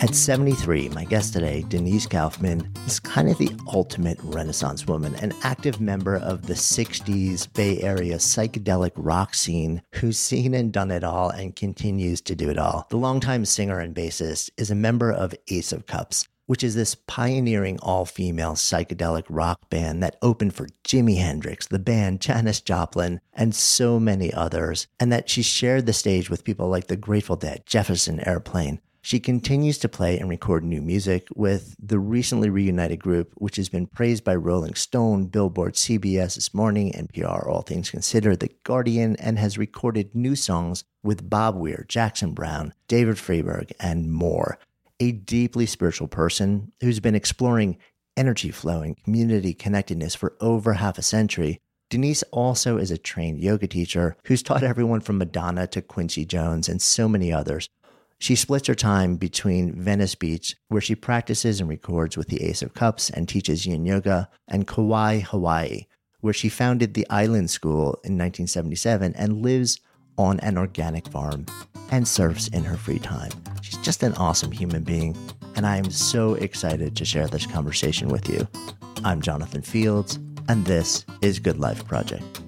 At 73, my guest today, Denise Kaufman, is kind of the ultimate Renaissance woman, an active member of the 60s Bay Area psychedelic rock scene who's seen and done it all and continues to do it all. The longtime singer and bassist is a member of Ace of Cups, which is this pioneering all female psychedelic rock band that opened for Jimi Hendrix, the band, Janis Joplin, and so many others, and that she shared the stage with people like the Grateful Dead, Jefferson Airplane. She continues to play and record new music with the recently reunited group, which has been praised by Rolling Stone, Billboard, CBS This Morning, NPR, All Things Considered, The Guardian, and has recorded new songs with Bob Weir, Jackson Browne, David Freiberg, and more. A deeply spiritual person who's been exploring energy flow and community connectedness for over half a century. Denise also is a trained yoga teacher who's taught everyone from Madonna to Quincy Jones and so many others. She splits her time between Venice Beach, where she practices and records with the Ace of Cups and teaches yin yoga, and Kauai, Hawaii, where she founded the Island School in 1977 and lives on an organic farm and surfs in her free time. She's just an awesome human being, and I am so excited to share this conversation with you. I'm Jonathan Fields, and this is Good Life Project.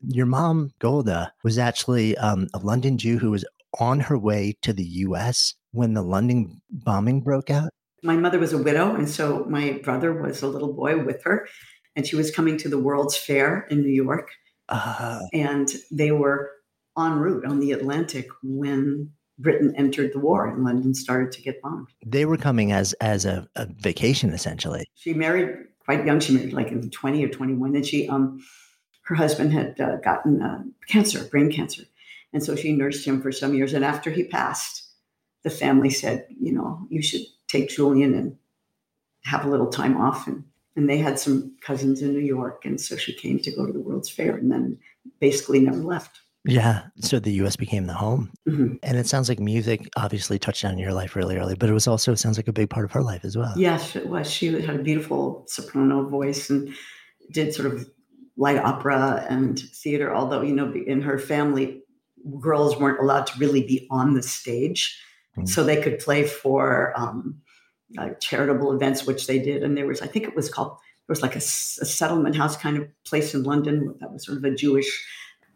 Your mom, Golda, was actually um, a London Jew who was on her way to the US when the London bombing broke out. My mother was a widow, and so my brother was a little boy with her, and she was coming to the World's Fair in New York. Uh, And they were en route on the Atlantic when Britain entered the war and London started to get bombed. they were coming as as a, a vacation essentially. She married quite young. She married like in 20 or 21. And she, um, her husband had uh, gotten uh, cancer, brain cancer. And so she nursed him for some years. And after he passed, the family said, you know, you should take Julian and have a little time off. And, and they had some cousins in New York. And so she came to go to the World's Fair and then basically never left. Yeah. So the US became the home. Mhm. And it sounds like music obviously touched on your life really early, but it was also, it sounds like a big part of her life as well. Yes, it was. She had a beautiful soprano voice and did sort of light opera and theater. Although you know, in her family, girls weren't allowed to really be on the stage, Mm. so they could play for um, uh, charitable events, which they did. And there was, I think it was called, there was like a settlement house kind of place in London that was sort of a Jewish.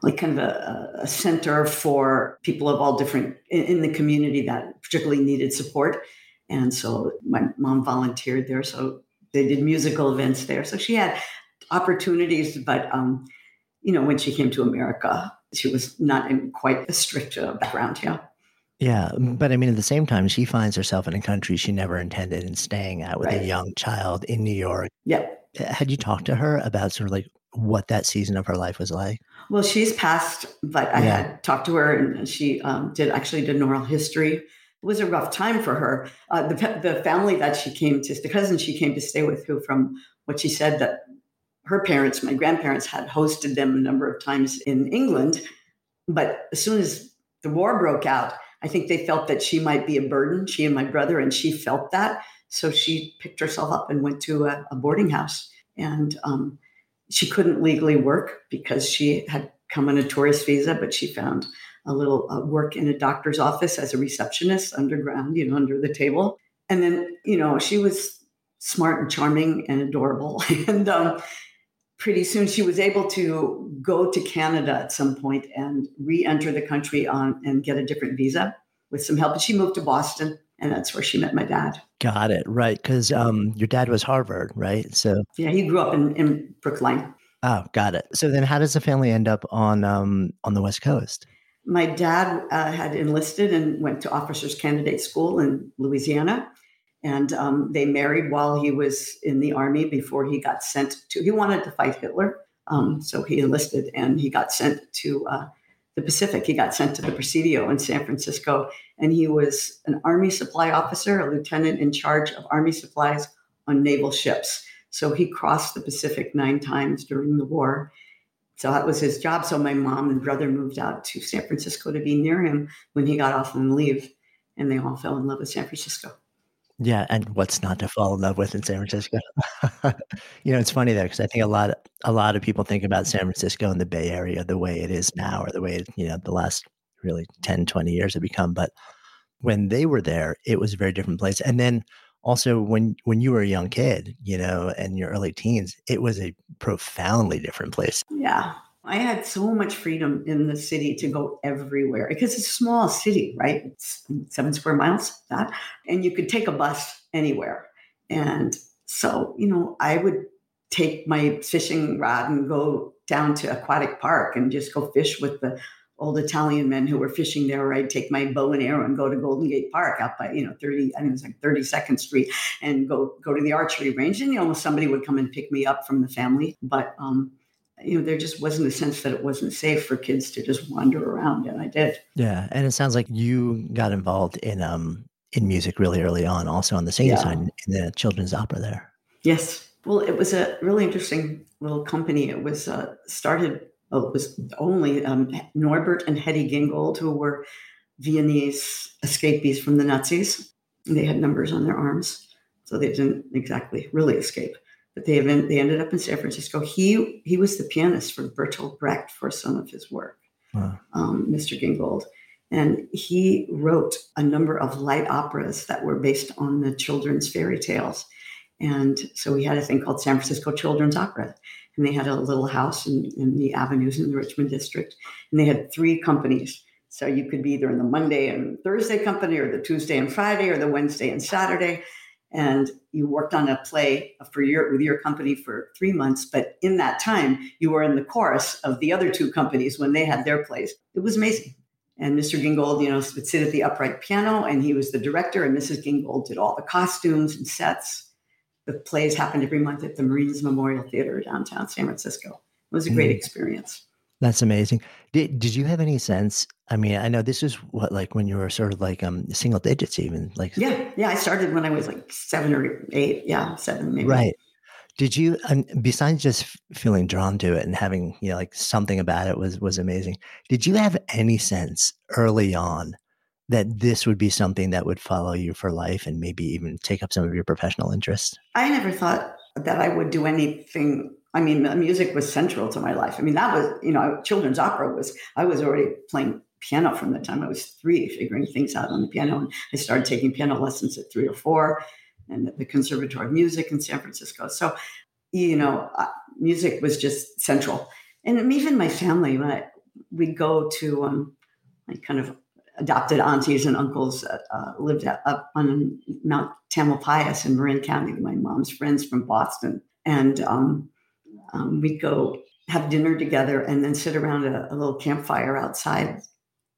Like kind of a, a center for people of all different in, in the community that particularly needed support. And so my mom volunteered there. So they did musical events there. So she had opportunities, but um, you know, when she came to America, she was not in quite a strict uh, background. Yeah. Yeah. But I mean, at the same time, she finds herself in a country she never intended in staying at with Right. a young child in New York. Yeah. Had you talked to her about sort of like what that season of her life was like? Well, she's passed, but I Yeah. had talked to her, and she um, did actually did an oral history. It was a rough time for her. Uh, the the family that she came to, the cousin she came to stay with, who from what she said that her parents, my grandparents, had hosted them a number of times in England, but as soon as the war broke out, I think they felt that she might be a burden. She and my brother, and she felt that, so she picked herself up and went to a, a boarding house, and um, she couldn't legally work because she had come on a tourist visa, but she found a little uh, work in a doctor's office as a receptionist underground, you know, under the table. And then, you know, she was smart and charming and adorable. and um, pretty soon she was able to go to Canada at some point and re enter the country on and get a different visa with some help. And she moved to Boston, and that's where she met my dad. Got it. Right. Because um, your dad was Harvard, right? So, Yeah, he grew up in, in Brookline. oh, got it. So then how does the family end up on um, on the West Coast? My dad uh, had enlisted and went to officers candidate school in Louisiana. And um, they married while he was in the army before he got sent to, he wanted to fight Hitler. Um, so he enlisted and he got sent to uh, the Pacific. He got sent to the Presidio in San Francisco. And he was an Army supply officer, a lieutenant in charge of Army supplies on naval ships. So he crossed the Pacific nine times during the war. So that was his job. So my mom and brother moved out to San Francisco to be near him when he got off on leave. And they all fell in love with San Francisco. Yeah, and what's not to fall in love with in San Francisco? you know, it's funny there because I think a lot, a lot of people think about San Francisco and the Bay Area the way it is now, or the way it, you know the last really 10, 20 years have become. But when they were there, it was a very different place. And then also when when you were a young kid, you know, and your early teens, it was a profoundly different place. Yeah. I had so much freedom in the city to go everywhere because it's a small city, right? It's seven square miles, that. And you could take a bus anywhere. And so, you know, I would take my fishing rod and go down to Aquatic Park and just go fish with the old Italian men who were fishing there. Or I'd take my bow and arrow and go to Golden Gate Park out by, you know, 30, I think it was like 32nd Street and go go to the archery range. And, you know, somebody would come and pick me up from the family. But um, you know, there just wasn't a sense that it wasn't safe for kids to just wander around, and I did. Yeah, and it sounds like you got involved in um in music really early on, also on the singing Yeah. side in the children's opera there. Yes. Well, it was a really interesting little company. It was uh, started. Well, it was only um, Norbert and Hetty Gingold, who were Viennese escapees from the Nazis. They had numbers on their arms, so they didn't exactly really escape. But they even, they ended up in San Francisco. He he was the pianist for Bertolt Brecht for some of his work. Wow. um, Mr. Gingold. And he wrote a number of light operas that were based on the children's fairy tales. And so we had a thing called San Francisco Children's Opera. And they had a little house in, in the avenues in the Richmond district. And they had three companies. So you could be either in the Monday and Thursday company, or the Tuesday and Friday, or the Wednesday and Saturday. And you worked on a play for your with your company for three months. But in that time, you were in the chorus of the other two companies when they had their plays. It was amazing. And Mr. Gingold, you know, would sit at the upright piano, and he was the director, and Mrs. Gingold did all the costumes and sets. The plays happened every month at the Marines Memorial Theater downtown San Francisco. It was a great Mm. experience. That's amazing. Did did you have any sense? I mean, I know this is what like when you were sort of like um single digits even like Yeah, yeah. I started when I was like seven or eight. Yeah, seven maybe. right. Did you and besides just feeling drawn to it and having, you know, like something about it was was amazing. Did you have any sense early on that this would be something that would follow you for life and maybe even take up some of your professional interests? I never thought that I would do anything. I mean, music was central to my life. I mean, that was, you know, children's opera was, I was already playing piano from the time I was three, figuring things out on the piano. And I started taking piano lessons at three or four and the Conservatory of Music in San Francisco. So, you know, music was just central. And even my family, when I, we'd go to um, my kind of adopted aunties and uncles that uh, lived up up on Mount Tamalpais in Marin County, my mom's friends from Boston. And um, um, we'd go have dinner together and then sit around a, a little campfire outside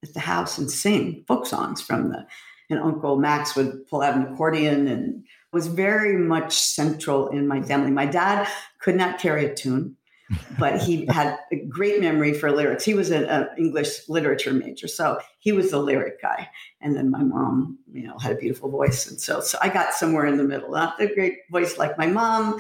at the house and sing folk songs from the, and Uncle Max would pull out an accordion and was very much central in my family. My dad could not carry a tune. But he had a great memory for lyrics. He was an English literature major, so he was the lyric guy. And then my mom, you know, had a beautiful voice, and so so I got somewhere in the middle. Not the great voice like my mom,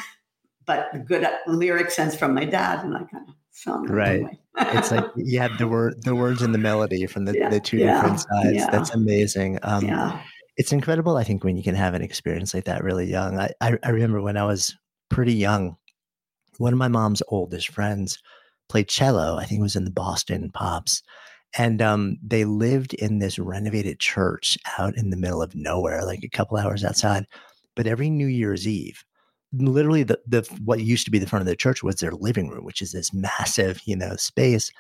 but the good lyric sense from my dad, and I kind of found right. it's like you had the word, the words, and the melody from the, yeah, the two yeah, different sides. Yeah. That's amazing. Um, yeah. It's incredible, I think, when you can have an experience like that really young. I, I, I remember when I was pretty young, one of my mom's oldest friends played cello. I think it was in the Boston Pops. And um, they lived in this renovated church out in the middle of nowhere, like a couple hours outside. But every New Year's Eve, literally the, the what used to be the front of the church was their living room, which is this massive, you know, space.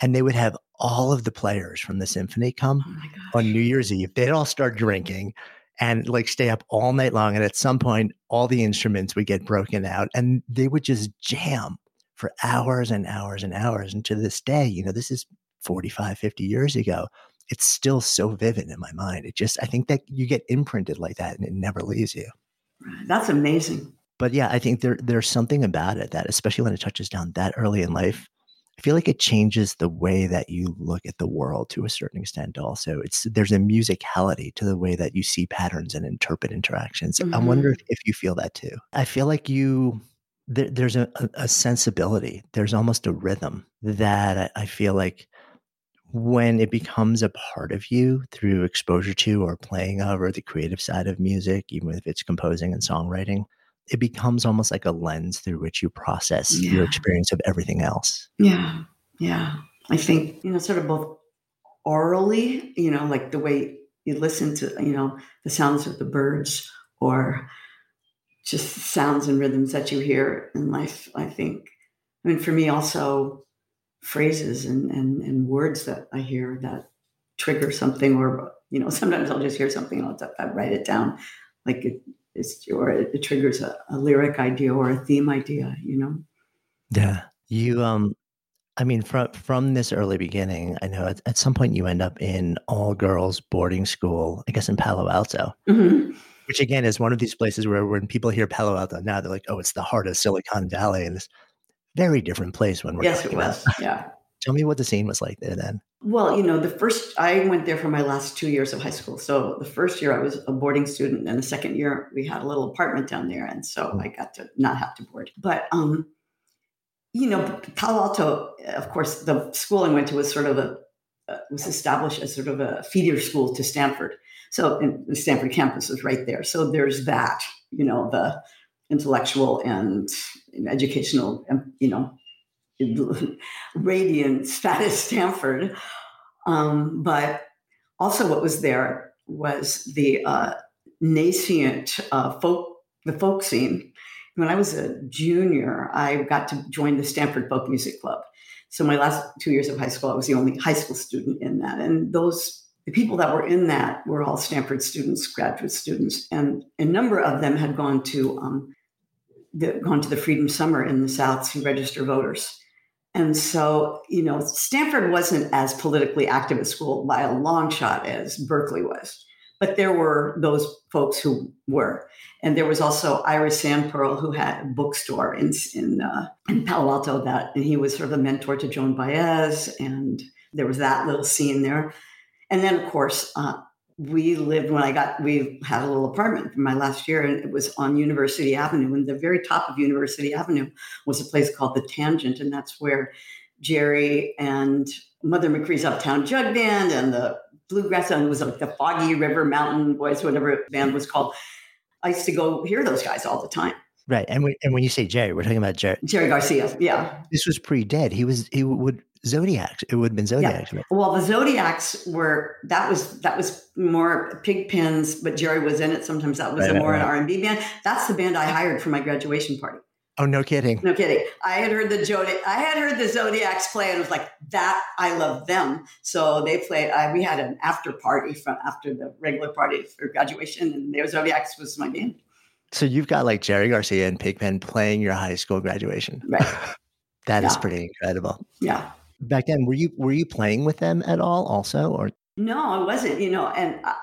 And they would have all of the players from the symphony come oh on New Year's Eve. They'd all start drinking and like stay up all night long. And at some point, all the instruments would get broken out and they would just jam for hours and hours and hours. And to this day, you know, this is 45, 50 years ago. It's still so vivid in my mind. It just, I think that you get imprinted like that and it never leaves you. That's amazing. But yeah, I think there there's something about it that, especially when it touches down that early in life, I feel like it changes the way that you look at the world to a certain extent. Also, it's there's a musicality to the way that you see patterns and interpret interactions. Mm-hmm. I wonder if you feel that too. I feel like you there, there's a, a, sensibility. There's almost a rhythm that I, I feel like when it becomes a part of you through exposure to or playing of or the creative side of music, even if it's composing and songwriting, it becomes almost like a lens through which you process yeah. your experience of everything else. Yeah. Yeah. I think, you know, sort of both orally, you know, like the way you listen to, you know, the sounds of the birds or just sounds and rhythms that you hear in life. I think, I mean, for me also phrases and, and, and words that I hear that trigger something or, you know, sometimes I'll just hear something and I'll, I'll write it down. Like it, it's or it, triggers a, a lyric idea or a theme idea you know yeah you um I mean, from from this early beginning, I know at, at, some point you end up in all girls boarding school. I guess in Palo Alto, mm-hmm. which again is one of these places where when people hear Palo Alto now, they're like, "Oh, it's the heart of Silicon Valley," and it's very different place when we're yes, it was. Yeah, Tell me what the scene was like there then. Well, you know, the first, I went there for my last two years of high school. So the first year I was a boarding student, and the second year we had a little apartment down there. And so mm. I got to not have to board. But, um, you know, Palo Alto, of course, the school I went to was sort of a, uh, was established as sort of a feeder school to Stanford. So the Stanford campus was right there. So there's that, you know, the intellectual and educational, um, you know, radiant status Stanford. Um, but also, what was there was the uh, nascent uh, folk, the folk scene. When I was a junior, I got to join the Stanford Folk Music Club. So my last two years of high school, I was the only high school student in that, and those the people that were in that were all Stanford students, graduate students, and a number of them had gone to um, the, gone to the Freedom Summer in the South to register voters. And so, you know, Stanford wasn't as politically active a school by a long shot as Berkeley was, but there were those folks who were. And there was also Ira Sandperl, who had a bookstore in in, uh, in Palo Alto that, and he was sort of a mentor to Joan Baez, and there was that little scene there. And then, of course, uh, we lived when I got, we had a little apartment for my last year, and it was on University Avenue. And the very top of University Avenue was a place called The Tangent, and that's where Jerry and Mother McCree's Uptown Jug Band and the Bluegrass, and it was like the Foggy River Mountain Boys, whatever band was called. I used to go hear those guys all the time. Right, and we, and when you say Jerry, we're talking about Jerry. Jerry Garcia, yeah. This was pre-dead. He was he would Zodiacs. It would have been Zodiacs. Yeah. Right? Well, the Zodiacs were that was that was more Pigpens, but Jerry was in it. Sometimes that was right, a more right. an R and B band. That's the band I hired for my graduation party. Oh, no kidding. No kidding. I had heard the Jodi- I had heard the Zodiacs play and was like, that I love them. So they played, I, we had an after party from after the regular party for graduation and their Zodiacs was my band. So you've got like Jerry Garcia and Pigpen playing your high school graduation. Right. that yeah. is pretty incredible. Yeah back then were you were you playing with them at all also or? No i wasn't you know and I,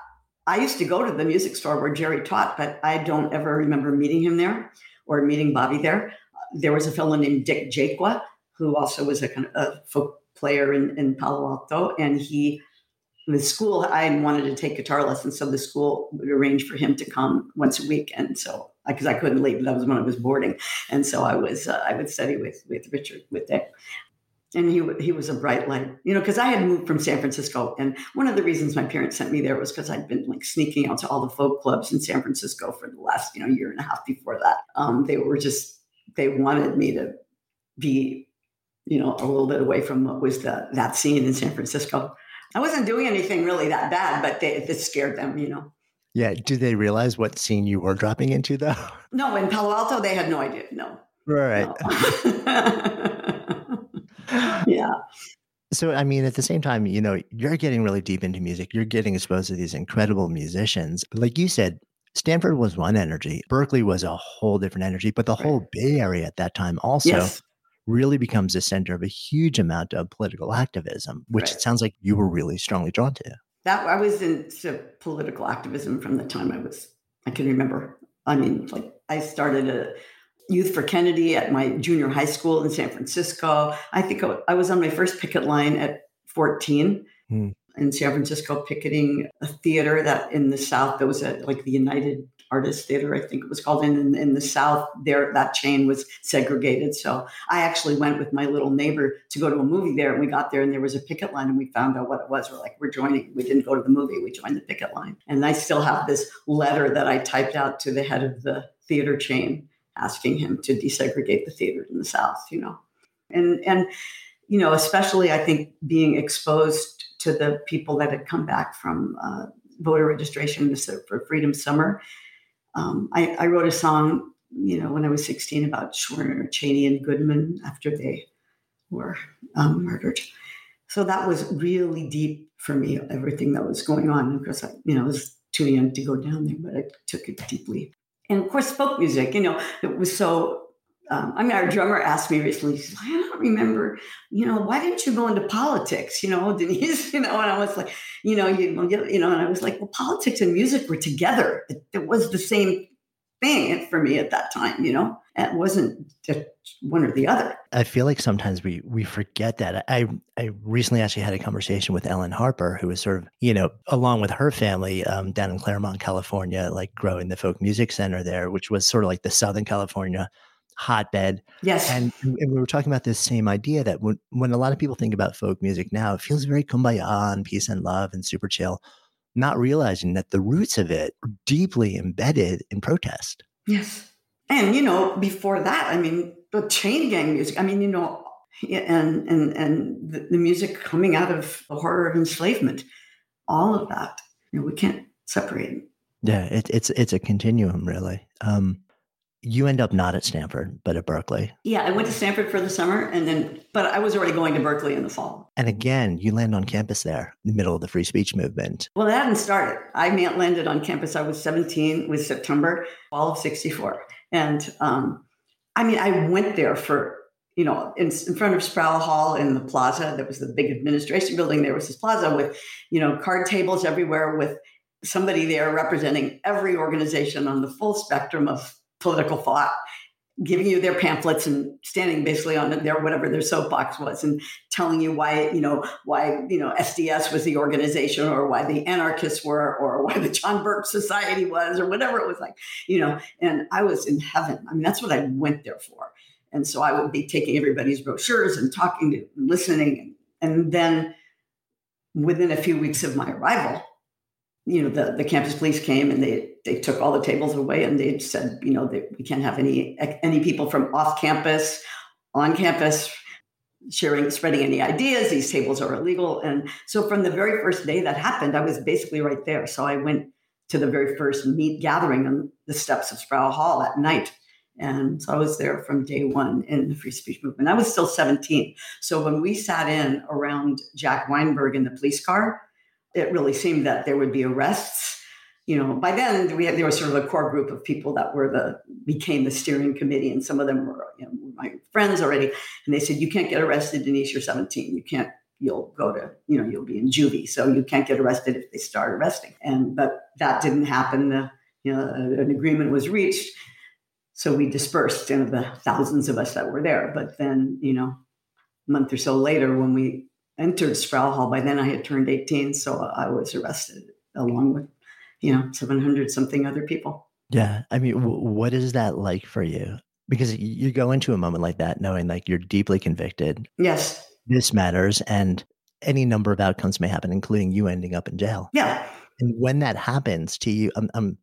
I used to go to the music store where jerry taught but i don't ever remember meeting him there or meeting bobby there. There was a fellow named dick jaqua who also was a kind of a folk player in, in Palo Alto, and he the school I wanted to take guitar lessons, so the school would arrange for him to come once a week, and so because I couldn't leave, that was when I was boarding, and so I was uh, I would study with with Richard with Dick, and he he was a bright light, you know, because I had moved from San Francisco, and one of the reasons my parents sent me there was because I'd been like sneaking out to all the folk clubs in San Francisco for the last you know year and a half before that. Um, they were just they wanted me to be you know a little bit away from what was the that scene in San Francisco. I wasn't doing anything really that bad, but they, it scared them, you know. Yeah. Do they realize what scene you were dropping into, though? No, in Palo Alto, they had no idea. No. Right. No. yeah. So, I mean, at the same time, you know, you're getting really deep into music. You're getting exposed to these incredible musicians. Like you said, Stanford was one energy, Berkeley was a whole different energy, but the whole Bay Area at that time also Yes. really becomes the center of a huge amount of political activism, which Right. it sounds like you were really strongly drawn to. That I was into political activism from the time I was I can remember. I mean, like I started a Youth for Kennedy at my junior high school in San Francisco. I think I was on my first picket line at 14 Hmm. in San Francisco, picketing a theater that in the South, that was a like the United Artists Theater, I think it was called. And in, in the South, there that chain was segregated. So I actually went with my little neighbor to go to a movie there. And we got there and there was a picket line and we found out what it was. We're like, we're joining. We didn't go to the movie, we joined the picket line. And I still have this letter that I typed out to the head of the theater chain asking him to desegregate the theater in the South, you know. And and you know, especially I think being exposed to the people that had come back from uh, voter registration for Freedom Summer. Um, I, I wrote a song, you know, when I was 16 about Schwerner, Chaney, and Goodman after they were um, murdered. So that was really deep for me, everything that was going on. Because I, you know, I was too young to go down there, but I took it deeply. And of course, folk music, you know, it was so. Um, I mean, our drummer asked me recently, he said, I don't remember, you know, why didn't you go into politics? You know, Denise, you know, and I was like, you know, you, you know, and I was like, well, politics and music were together. It, it was the same thing for me at that time, you know, it wasn't just one or the other. I feel like sometimes we we forget that. I I recently actually had a conversation with Ellen Harper, who was sort of you know along with her family um, down in Claremont, California, like growing the folk music center there, which was sort of like the Southern California hotbed. Yes. And, and we were talking about this same idea that when when a lot of people think about folk music now, it feels very kumbaya and peace and love and super chill, not realizing that the roots of it are deeply embedded in protest. Yes. And, you know, before that, I mean, the chain gang music, I mean, you know, and and and the, the music coming out of the horror of enslavement, all of that, you know, we can't separate it. Yeah, it, it's it's a continuum, really. Um, you end up not at Stanford, but at Berkeley, Yeah, I went to Stanford for the summer and then, but I was already going to Berkeley in the fall. and again, you land on campus there, in the middle of the free speech movement. Well, it hadn't started. I landed on campus. I was 17, it was September, fall of 64. And um, I mean, I went there for, you know, in, in front of Sproul Hall in the plaza. There was the big administration building. There was this plaza with, you know, card tables everywhere with somebody there representing every organization on the full spectrum of political thought giving you their pamphlets and standing basically on their whatever their soapbox was and telling you why you know why you know SDS was the organization or why the anarchists were or why the John Birch Society was or whatever it was like you know and I was in heaven. I mean that's what I went there for. And so I would be taking everybody's brochures and talking to and listening. And, and then within a few weeks of my arrival you know the, the campus police came and they they took all the tables away and they said you know that we can't have any any people from off campus on campus sharing spreading any ideas. These tables are illegal. And so from the very first day that happened i was basically right there. So i went to the very first meet gathering on the steps of sproul hall at night. And so i was there from day one in the free speech movement. I was still 17 so when we sat in around jack weinberg in the police car it really seemed that there would be arrests. You know, by then we had, there was sort of a core group of people that were the became the steering committee, and some of them were you know, my friends already. And they said, "You can't get arrested, Denise. You're 17. You can't. You'll go to you know you'll be in juvie, so you can't get arrested if they start arresting." And but that didn't happen. The, you know, an agreement was reached, so we dispersed. You know, the thousands of us that were there. But then you know, a month or so later when we entered Sproul Hall. By then I had turned 18, so I was arrested along with, you know, 700 something other people. Yeah. I mean, w- what is that like for you? Because you go into a moment like that knowing like you're deeply convicted. Yes. This matters. And any number of outcomes may happen, including you ending up in jail. Yeah. And when that happens to you, um, um,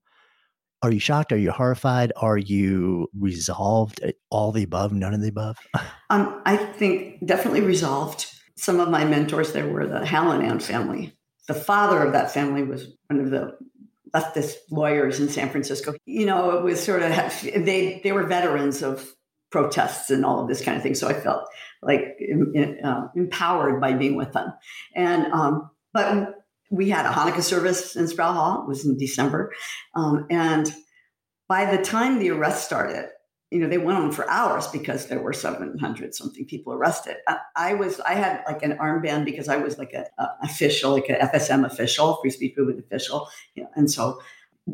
are you shocked? Are you horrified? Are you resolved? All the above, none of the above? um, I think definitely resolved. Some of my mentors there were the Hallinan family. The father of that family was one of the leftist lawyers in San Francisco. You know, it was sort of they they were veterans of protests and all of this kind of thing. So I felt like uh, empowered by being with them. And um, but we had a Hanukkah service in Sproul Hall. It was in December, um, and by the time the arrest started, you know, they went on for hours because there were 700 something people arrested. I, was, I had like an armband because I was like a, a official, like an FSM official, free speech movement official. You know, and so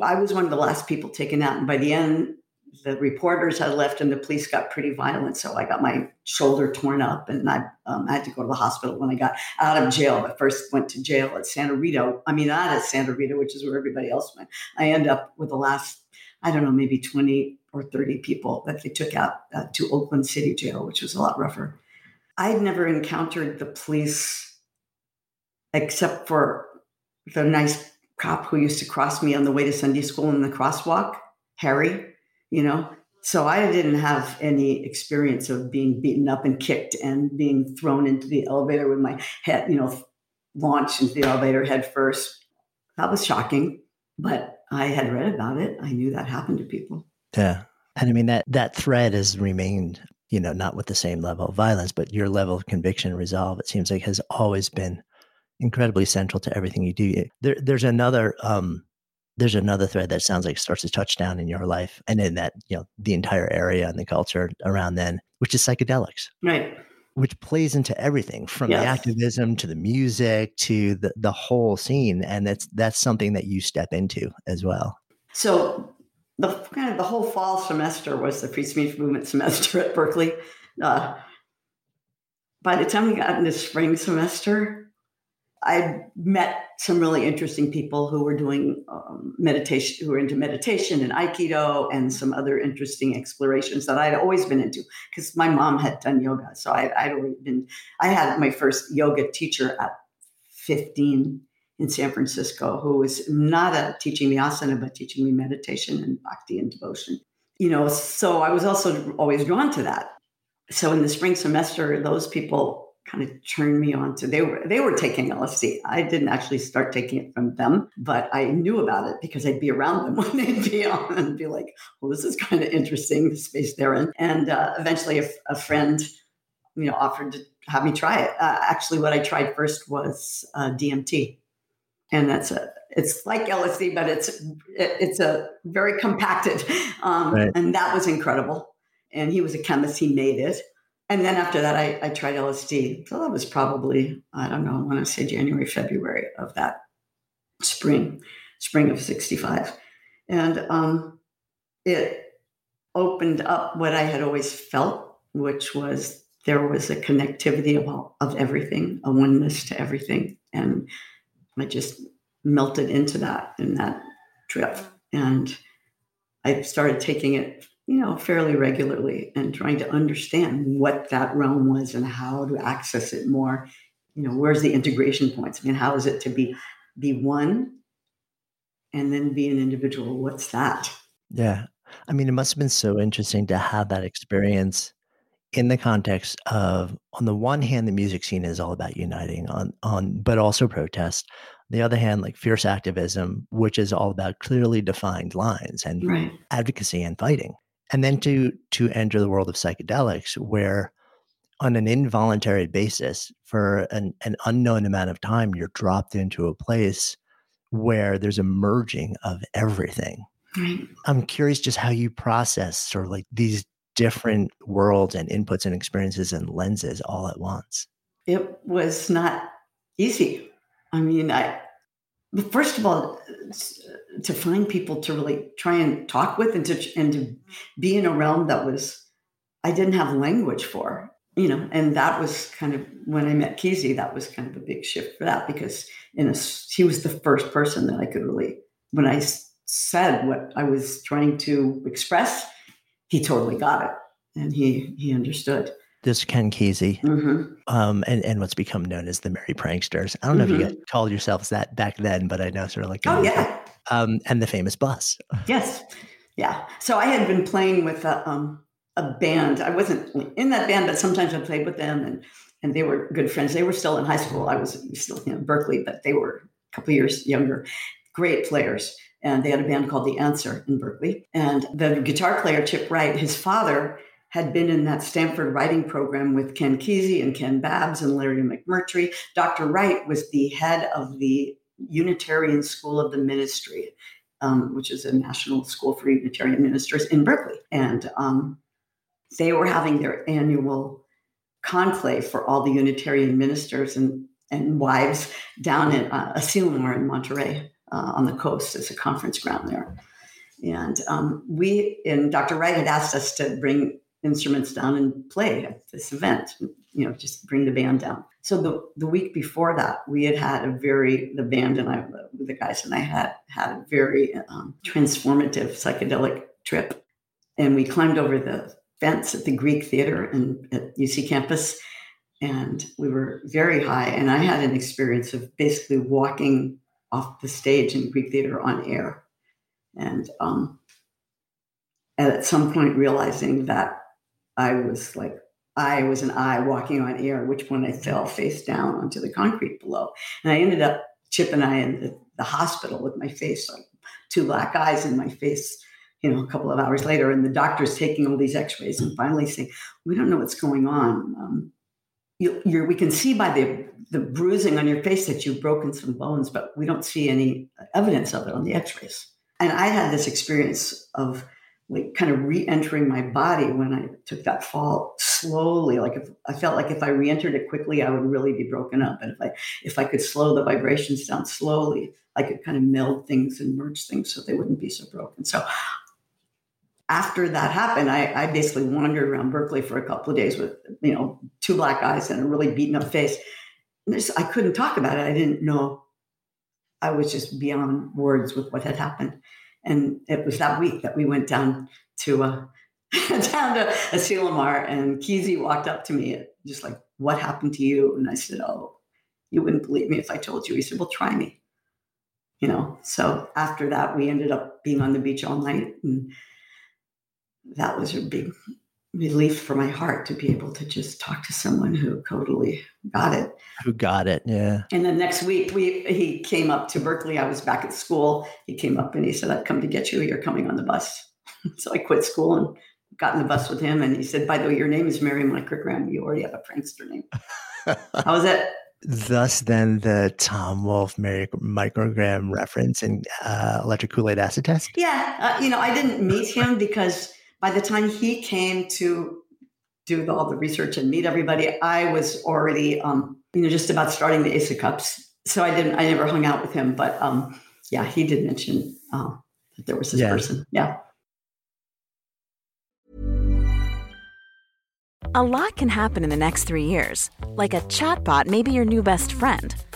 I was one of the last people taken out. And by the end, the reporters had left and the police got pretty violent. So I got my shoulder torn up and I, um, I had to go to the hospital when I got out of jail. But first went to jail at Santa Rita. I mean, not at Santa Rita, which is where everybody else went. I end up with the last, I don't know, maybe 20 or 30 people that they took out uh, to Oakland City Jail, which was a lot rougher. I'd never encountered the police except for the nice cop who used to cross me on the way to Sunday school in the crosswalk, Harry, you know. So I didn't have any experience of being beaten up and kicked and being thrown into the elevator with my head, you know, launched into the elevator head first. That was shocking, but I had read about it. I knew that happened to people. Yeah. And I mean that that thread has remained, you know, not with the same level of violence, but your level of conviction and resolve, it seems like has always been incredibly central to everything you do. There, there's another um there's another thread that sounds like starts to touch down in your life and in that, you know, the entire area and the culture around then, which is psychedelics. Right. Which plays into everything from yes. the activism to the music to the, the whole scene. And that's that's something that you step into as well. So the kind of the whole fall semester was the free speech movement semester at Berkeley. Uh, by the time we got into spring semester, I met some really interesting people who were doing um, meditation, who were into meditation and Aikido and some other interesting explorations that I'd always been into because my mom had done yoga. So I, I'd always been, I had my first yoga teacher at 15 in San Francisco who was not a, teaching me asana, but teaching me meditation and bhakti and devotion. You know, so I was also always drawn to that. So in the spring semester, those people kind of turned me on to they were they were taking LSD. I didn't actually start taking it from them, but I knew about it because I'd be around them when they'd be on and be like, "Well, this is kind of interesting, the space they're in." And uh, eventually, a, a, friend, you know, offered to have me try it. Uh, actually, what I tried first was uh, DMT and that's a it's like LSD, but it's it, it's a very compacted, um, right. and that was incredible. And he was a chemist; he made it. And then after that, I, I tried LSD. So that was probably I don't know. I want to say January, February of that spring, spring of '65, and um, it opened up what I had always felt, which was there was a connectivity of all, of everything, a oneness to everything, and I just melted into that in that trip. And I started taking it, you know, fairly regularly and trying to understand what that realm was and how to access it more. You know, where's the integration points? I mean, how is it to be be one and then be an individual? What's that? Yeah. I mean, it must have been so interesting to have that experience in the context of on the one hand the music scene is all about uniting on on but also protest on the other hand like fierce activism which is all about clearly defined lines and right. advocacy and fighting and then to to enter the world of psychedelics where on an involuntary basis for an, an unknown amount of time you're dropped into a place where there's a merging of everything Right. I'm curious just how you process sort of like these different worlds and inputs and experiences and lenses all at once? It was not easy. I mean, I first of all to find people to really try and talk with and to and to be in a realm that was I didn't have language for. you know, and that was kind of when I met Kesey, that was kind of a big shift for that because in a, he was the first person that I could really, when I said what I was trying to express, he totally got it and he he understood. This Ken Kesey, mm-hmm. um, and and what's become known as the Merry Pranksters. I don't know mm-hmm. if you mm-hmm. called yourselves that back then, but I know sort of like oh yeah, um, and the famous bus. yes, yeah. So I had been playing with a, um, a band. I wasn't in that band, but sometimes I played with them, and and they were good friends. They were still in high school. I was still in Berkeley, but they were a couple years younger. Great players and they had a band called The Answer in Berkeley. And the guitar player, Chip Wright, his father had been in that Stanford writing program with Ken Kesey and Ken Babbs and Larry McMurtry. Dr. Wright was the head of the Unitarian School of the Ministry, um, which is a national school for Unitarian ministers in Berkeley. And um, they were having their annual conclave for all the Unitarian ministers and, and wives down at uh, Asilomar in Monterey uh, on the coast. It's a conference ground there. And um, we, and Dr. Wright had asked us to bring instruments down and play at this event, you know, just bring the band down. So the, the week before that, we had had a very, the band and I, the guys and I had had a very um, transformative psychedelic trip. And we climbed over the fence at the Greek Theater and at UC campus. And we were very high. And I had an experience of basically walking off the stage in Greek theater on air. And um, at some point, realizing that I was like, I was an eye walking on air, which point I fell face down onto the concrete below. And I ended up, Chip and I, in the, the hospital with my face, like two black eyes in my face, you know, a couple of hours later. And the doctor's taking all these x rays and finally saying, We don't know what's going on. Um, you, we can see by the the bruising on your face that you've broken some bones, but we don't see any evidence of it on the X-rays. And I had this experience of like kind of re-entering my body when I took that fall slowly. Like if I felt like if I re-entered it quickly, I would really be broken up. And if I if I could slow the vibrations down slowly, I could kind of meld things and merge things so they wouldn't be so broken. So after that happened, I, I, basically wandered around Berkeley for a couple of days with, you know, two black eyes and a really beaten up face. I couldn't talk about it. I didn't know. I was just beyond words with what had happened. And it was that week that we went down to uh, down to Asilomar, and Kesey walked up to me, just like, "What happened to you?" And I said, "Oh, you wouldn't believe me if I told you." He said, "Well, try me." You know. So after that, we ended up being on the beach all night, and that was a big relief for my heart to be able to just talk to someone who totally got it. Who got it, yeah. And then next week we he came up to Berkeley. I was back at school. He came up and he said, I've come to get you. You're coming on the bus. so I quit school and got in the bus with him. And he said, By the way, your name is Mary Microgram. You already have a prankster name. How was it? Thus, then the Tom Wolfe Mary microgram reference in uh, electric Kool Aid acid test. Yeah, uh, you know, I didn't meet him because by the time he came to do all the research and meet everybody, I was already, um, you know, just about starting the Ace of Cups. So I didn't, I never hung out with him, but um, yeah, he did mention uh, that there was this yeah. person. Yeah. A lot can happen in the next three years. Like a chatbot may be your new best friend.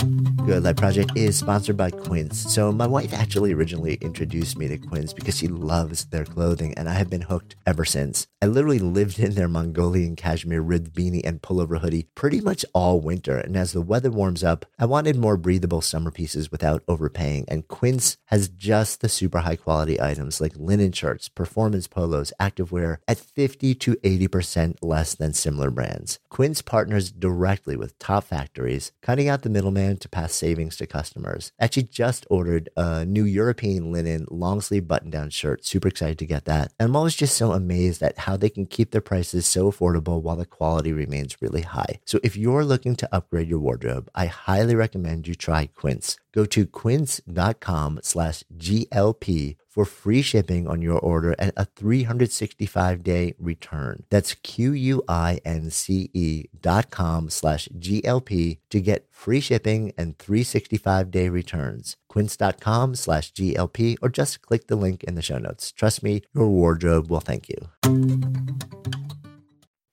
Good Life Project is sponsored by Quince. So, my wife actually originally introduced me to Quince because she loves their clothing, and I have been hooked ever since. I literally lived in their Mongolian cashmere ribbed beanie and pullover hoodie pretty much all winter. And as the weather warms up, I wanted more breathable summer pieces without overpaying. And Quince has just the super high quality items like linen shirts, performance polos, activewear at 50 to 80% less than similar brands. Quince partners directly with top factories, cutting out the middleman to pass savings to customers. Actually, just ordered a new European linen long sleeve button down shirt. Super excited to get that. And I'm always just so amazed at how they can keep their prices so affordable while the quality remains really high. So if you're looking to upgrade your wardrobe, I highly recommend you try Quince. Go to quince.com slash GLP for free shipping on your order and a 365 day return. That's Q-U-I-N-C-E dot com slash GLP to get free shipping and 365 day returns. Quince.com slash GLP or just click the link in the show notes. Trust me, your wardrobe will thank you.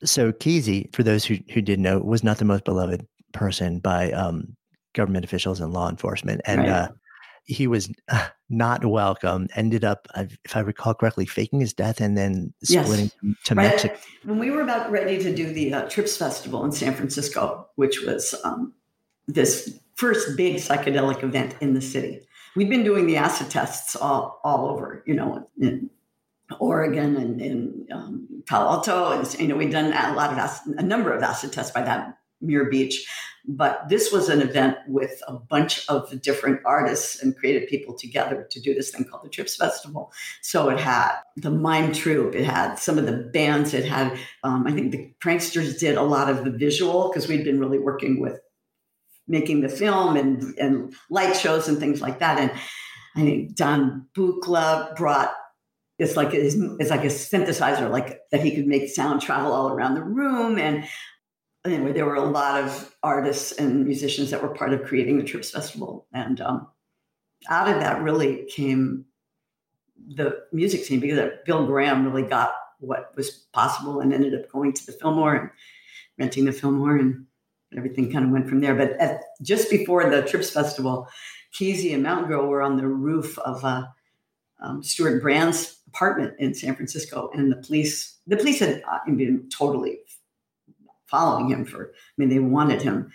So Kesey, for those who, who didn't know, was not the most beloved person by um, government officials and law enforcement. And right. uh, he was not welcome. Ended up, if I recall correctly, faking his death and then splitting yes. to right. Mexico. When we were about ready to do the uh, Trips Festival in San Francisco, which was um, this first big psychedelic event in the city, we'd been doing the acid tests all, all over, you know, in Oregon and in um, Palo Alto, and you know, we'd done a lot of acid, a number of acid tests by that Muir Beach. But this was an event with a bunch of different artists and creative people together to do this thing called the Trips Festival. So it had the Mime Troupe, it had some of the bands, it had, um, I think the Pranksters did a lot of the visual because we'd been really working with making the film and, and light shows and things like that. And I think Don Buchla brought it's like it's, it's like a synthesizer, like that he could make sound travel all around the room. And anyway, there were a lot of artists and musicians that were part of creating the Trips Festival. And um, out of that really came the music scene because Bill Graham really got what was possible and ended up going to the Fillmore and renting the Fillmore and everything kind of went from there. But at, just before the Trips Festival, Kesey and Mountain Girl were on the roof of uh, um, Stewart Brand's apartment in San Francisco, and the police the police had uh, been totally following him for, I mean, they wanted him.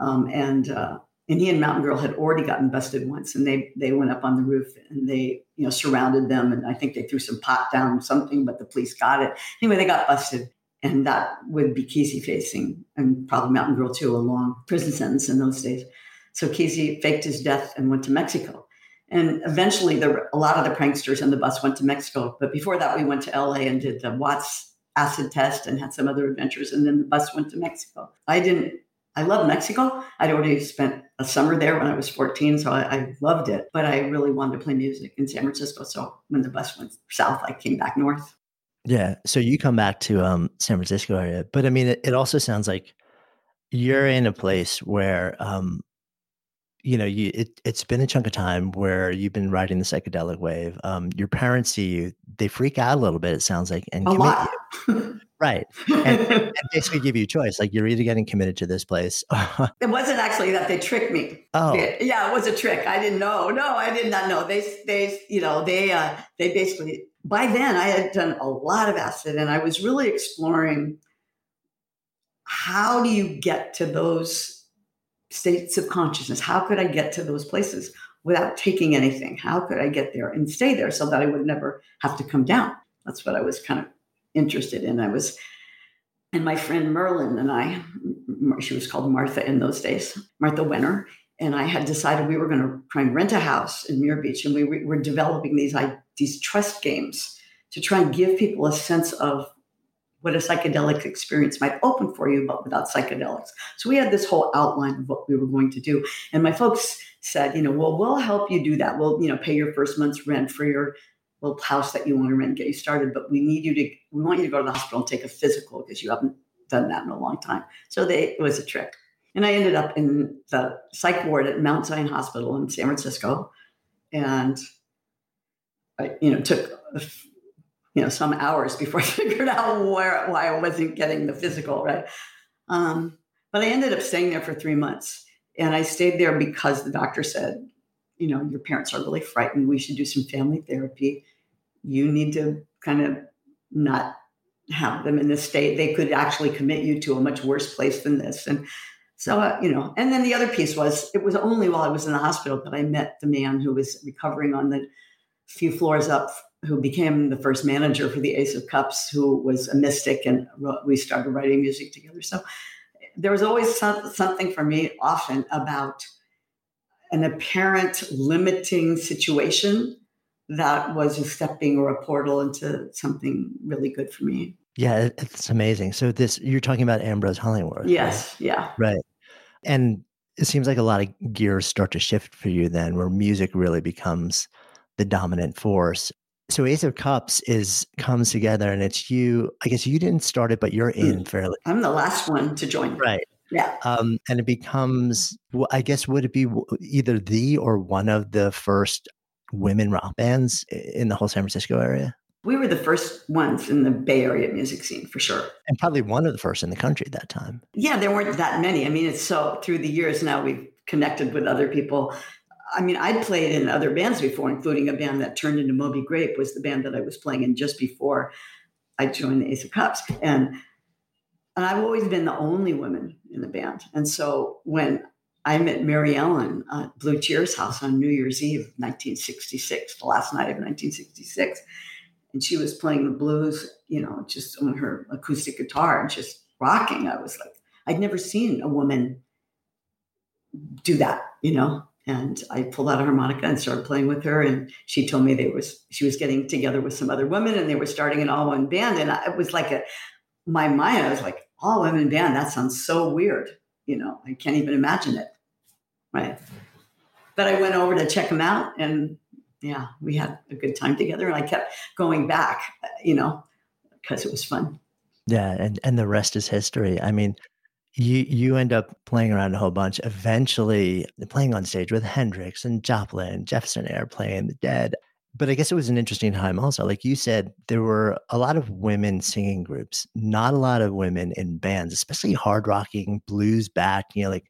Um, and, uh, and he and Mountain Girl had already gotten busted once, and they they went up on the roof and they you know surrounded them, and I think they threw some pot down something, but the police got it. Anyway, they got busted, and that would be Kesey facing, and probably Mountain Girl too, a long prison sentence in those days. So Kesey faked his death and went to Mexico, and eventually, there were, a lot of the pranksters on the bus went to Mexico. But before that, we went to LA and did the Watts acid test and had some other adventures. And then the bus went to Mexico. I didn't, I love Mexico. I'd already spent a summer there when I was 14, so I, I, loved it. But I really wanted to play music in San Francisco. So when the bus went south, I came back north. Yeah. So you come back to um, San Francisco area. But I mean, it, it also sounds like you're in a place where um, you know, you it, it's been a chunk of time where you've been riding the psychedelic wave. Um, your parents see you, they freak out a little bit. It sounds like, and a lot. right, and, and, basically give you a choice. Like you're either getting committed to this place. it wasn't actually that they tricked me. Oh, yeah, it was a trick. I didn't know. No, I did not know. They, they, you know, they, uh, they basically. By then, I had done a lot of acid, and I was really exploring how do you get to those states of consciousness? How could I get to those places without taking anything? How could I get there and stay there so that I would never have to come down? That's what I was kind of interested in. I was, and my friend Merlin and I, she was called Martha in those days, Martha Wenner, and I had decided we were going to try and rent a house in Muir Beach, and we were developing these these trust games to try and give people a sense of what a psychedelic experience might open for you, but without psychedelics. So we had this whole outline of what we were going to do. And my folks said, you know, well, we'll help you do that. We'll, you know, pay your first month's rent for your little house that you want to rent, get you started. But we need you to, we want you to go to the hospital and take a physical because you haven't done that in a long time. So they, it was a trick. And I ended up in the psych ward at Mount Zion Hospital in San Francisco. And I, you know, took you know some hours before I figured out where why I wasn't getting the physical right. Um, but I ended up staying there for three months, and I stayed there because the doctor said, you know, your parents are really frightened. We should do some family therapy. You need to kind of not have them in this state. They could actually commit you to a much worse place than this. And so, uh, you know, and then the other piece was it was only while I was in the hospital that I met the man who was recovering on the few floors up who became the first manager for the Ace of Cups, who was a mystic, and we started writing music together. So there was always some, something for me, often about an apparent limiting situation that was a stepping or a portal into something really good for me. Yeah, it's amazing. So this you're talking about Ambrose Hollingworth. Yes, right? yeah. Right. And it seems like a lot of gears start to shift for you then where music really becomes the dominant force so Ace of Cups is comes together, and it's you. I guess you didn't start it, but you're in mm. fairly. I'm the last one to join. Right. Yeah. Um, and it becomes. I guess would it be either the or one of the first women rock bands in the whole San Francisco area? We were the first ones in the Bay Area music scene for sure. And probably one of the first in the country at that time. Yeah, there weren't that many. I mean, it's so through the years now we've connected with other people I mean, I'd played in other bands before, including a band that turned into Moby Grape was the band that I was playing in just before I joined the Ace of Cups. And and I've always been the only woman in the band. And so when I met Mary Ellen at Blue Cheer's House on New Year's Eve, 1966, the last night of 1966, and she was playing the blues, you know, just on her acoustic guitar and just rocking. I was like, I'd never seen a woman do that, you know and I pulled out a harmonica and started playing with her. And she told me they was she was getting together with some other women, and they were starting an all one band. And I, it was like a my mind. I was like, all women band. That sounds so weird. You know, I can't even imagine it. Right. But I went over to check them out, and yeah, we had a good time together. And I kept going back. You know, because it was fun. Yeah, and and the rest is history. I mean, you you end up playing around a whole bunch. Eventually, playing on stage with Hendrix and Joplin, Jefferson Airplane the Dead. But I guess it was an interesting time also. Like you said, there were a lot of women singing groups, not a lot of women in bands, especially hard rocking, blues back, you know, like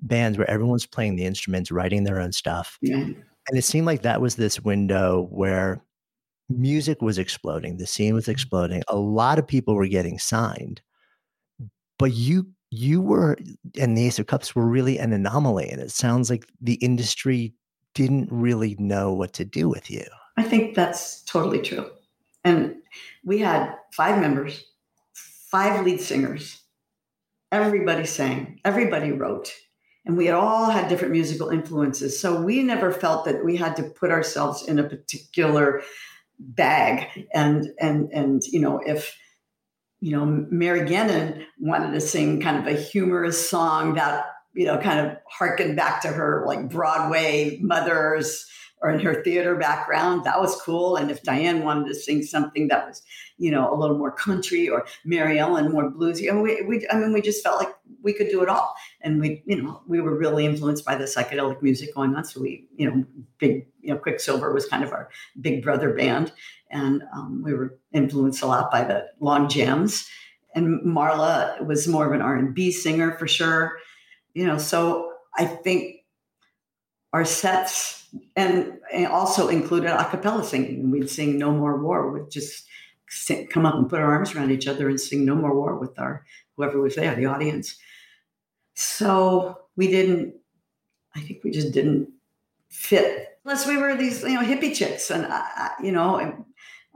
bands where everyone's playing the instruments, writing their own stuff. Yeah. And it seemed like that was this window where music was exploding, the scene was mm-hmm. exploding. A lot of people were getting signed, but you you were and the Ace of Cups were really an anomaly. And it sounds like the industry didn't really know what to do with you. I think that's totally true. And we had five members, five lead singers. Everybody sang, everybody wrote, and we had all had different musical influences. So we never felt that we had to put ourselves in a particular bag. And and and you know, if you know, Mary Gannon wanted to sing kind of a humorous song that, you know, kind of harkened back to her like Broadway mothers or in her theater background, that was cool. And if Diane wanted to sing something that was, you know, a little more country or Mary Ellen more bluesy, and we, we, I mean, we just felt like we could do it all. And we, you know, we were really influenced by the psychedelic music going on. So we, you know, big, you know, Quicksilver was kind of our big brother band, and um, we were influenced a lot by the long jams. And Marla was more of an R and B singer for sure, you know. So I think our sets and, and also included a cappella singing. We'd sing "No More War" with just sing, come up and put our arms around each other and sing "No More War" with our whoever was there, the audience. So we didn't. I think we just didn't fit. Plus, we were these you know hippie chicks, and you know,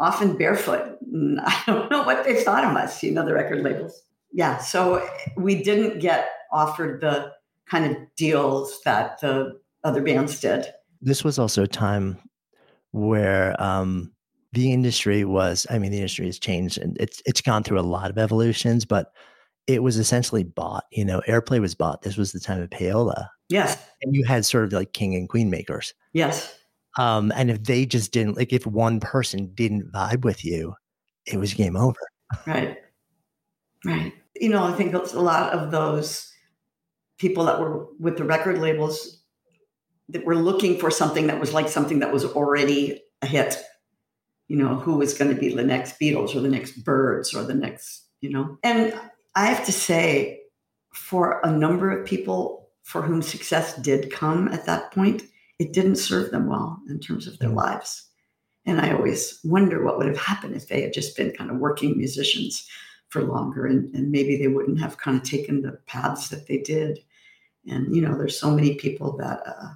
often barefoot. And I don't know what they thought of us. You know, the record labels. Yeah, so we didn't get offered the kind of deals that the other bands did. This was also a time where um, the industry was, I mean, the industry has changed and it's it's gone through a lot of evolutions, but it was essentially bought. You know, Airplay was bought. This was the time of payola. Yes. And you had sort of like king and queen makers. Yes. Um, and if they just didn't like if one person didn't vibe with you, it was game over. Right. Right. You know, I think a lot of those people that were with the record labels that were looking for something that was like something that was already a hit. You know, who was going to be the next Beatles or the next Byrds or the next, you know. And I have to say, for a number of people for whom success did come at that point, it didn't serve them well in terms of their lives. And I always wonder what would have happened if they had just been kind of working musicians for longer and, and maybe they wouldn't have kind of taken the paths that they did. And, you know, there's so many people that, uh,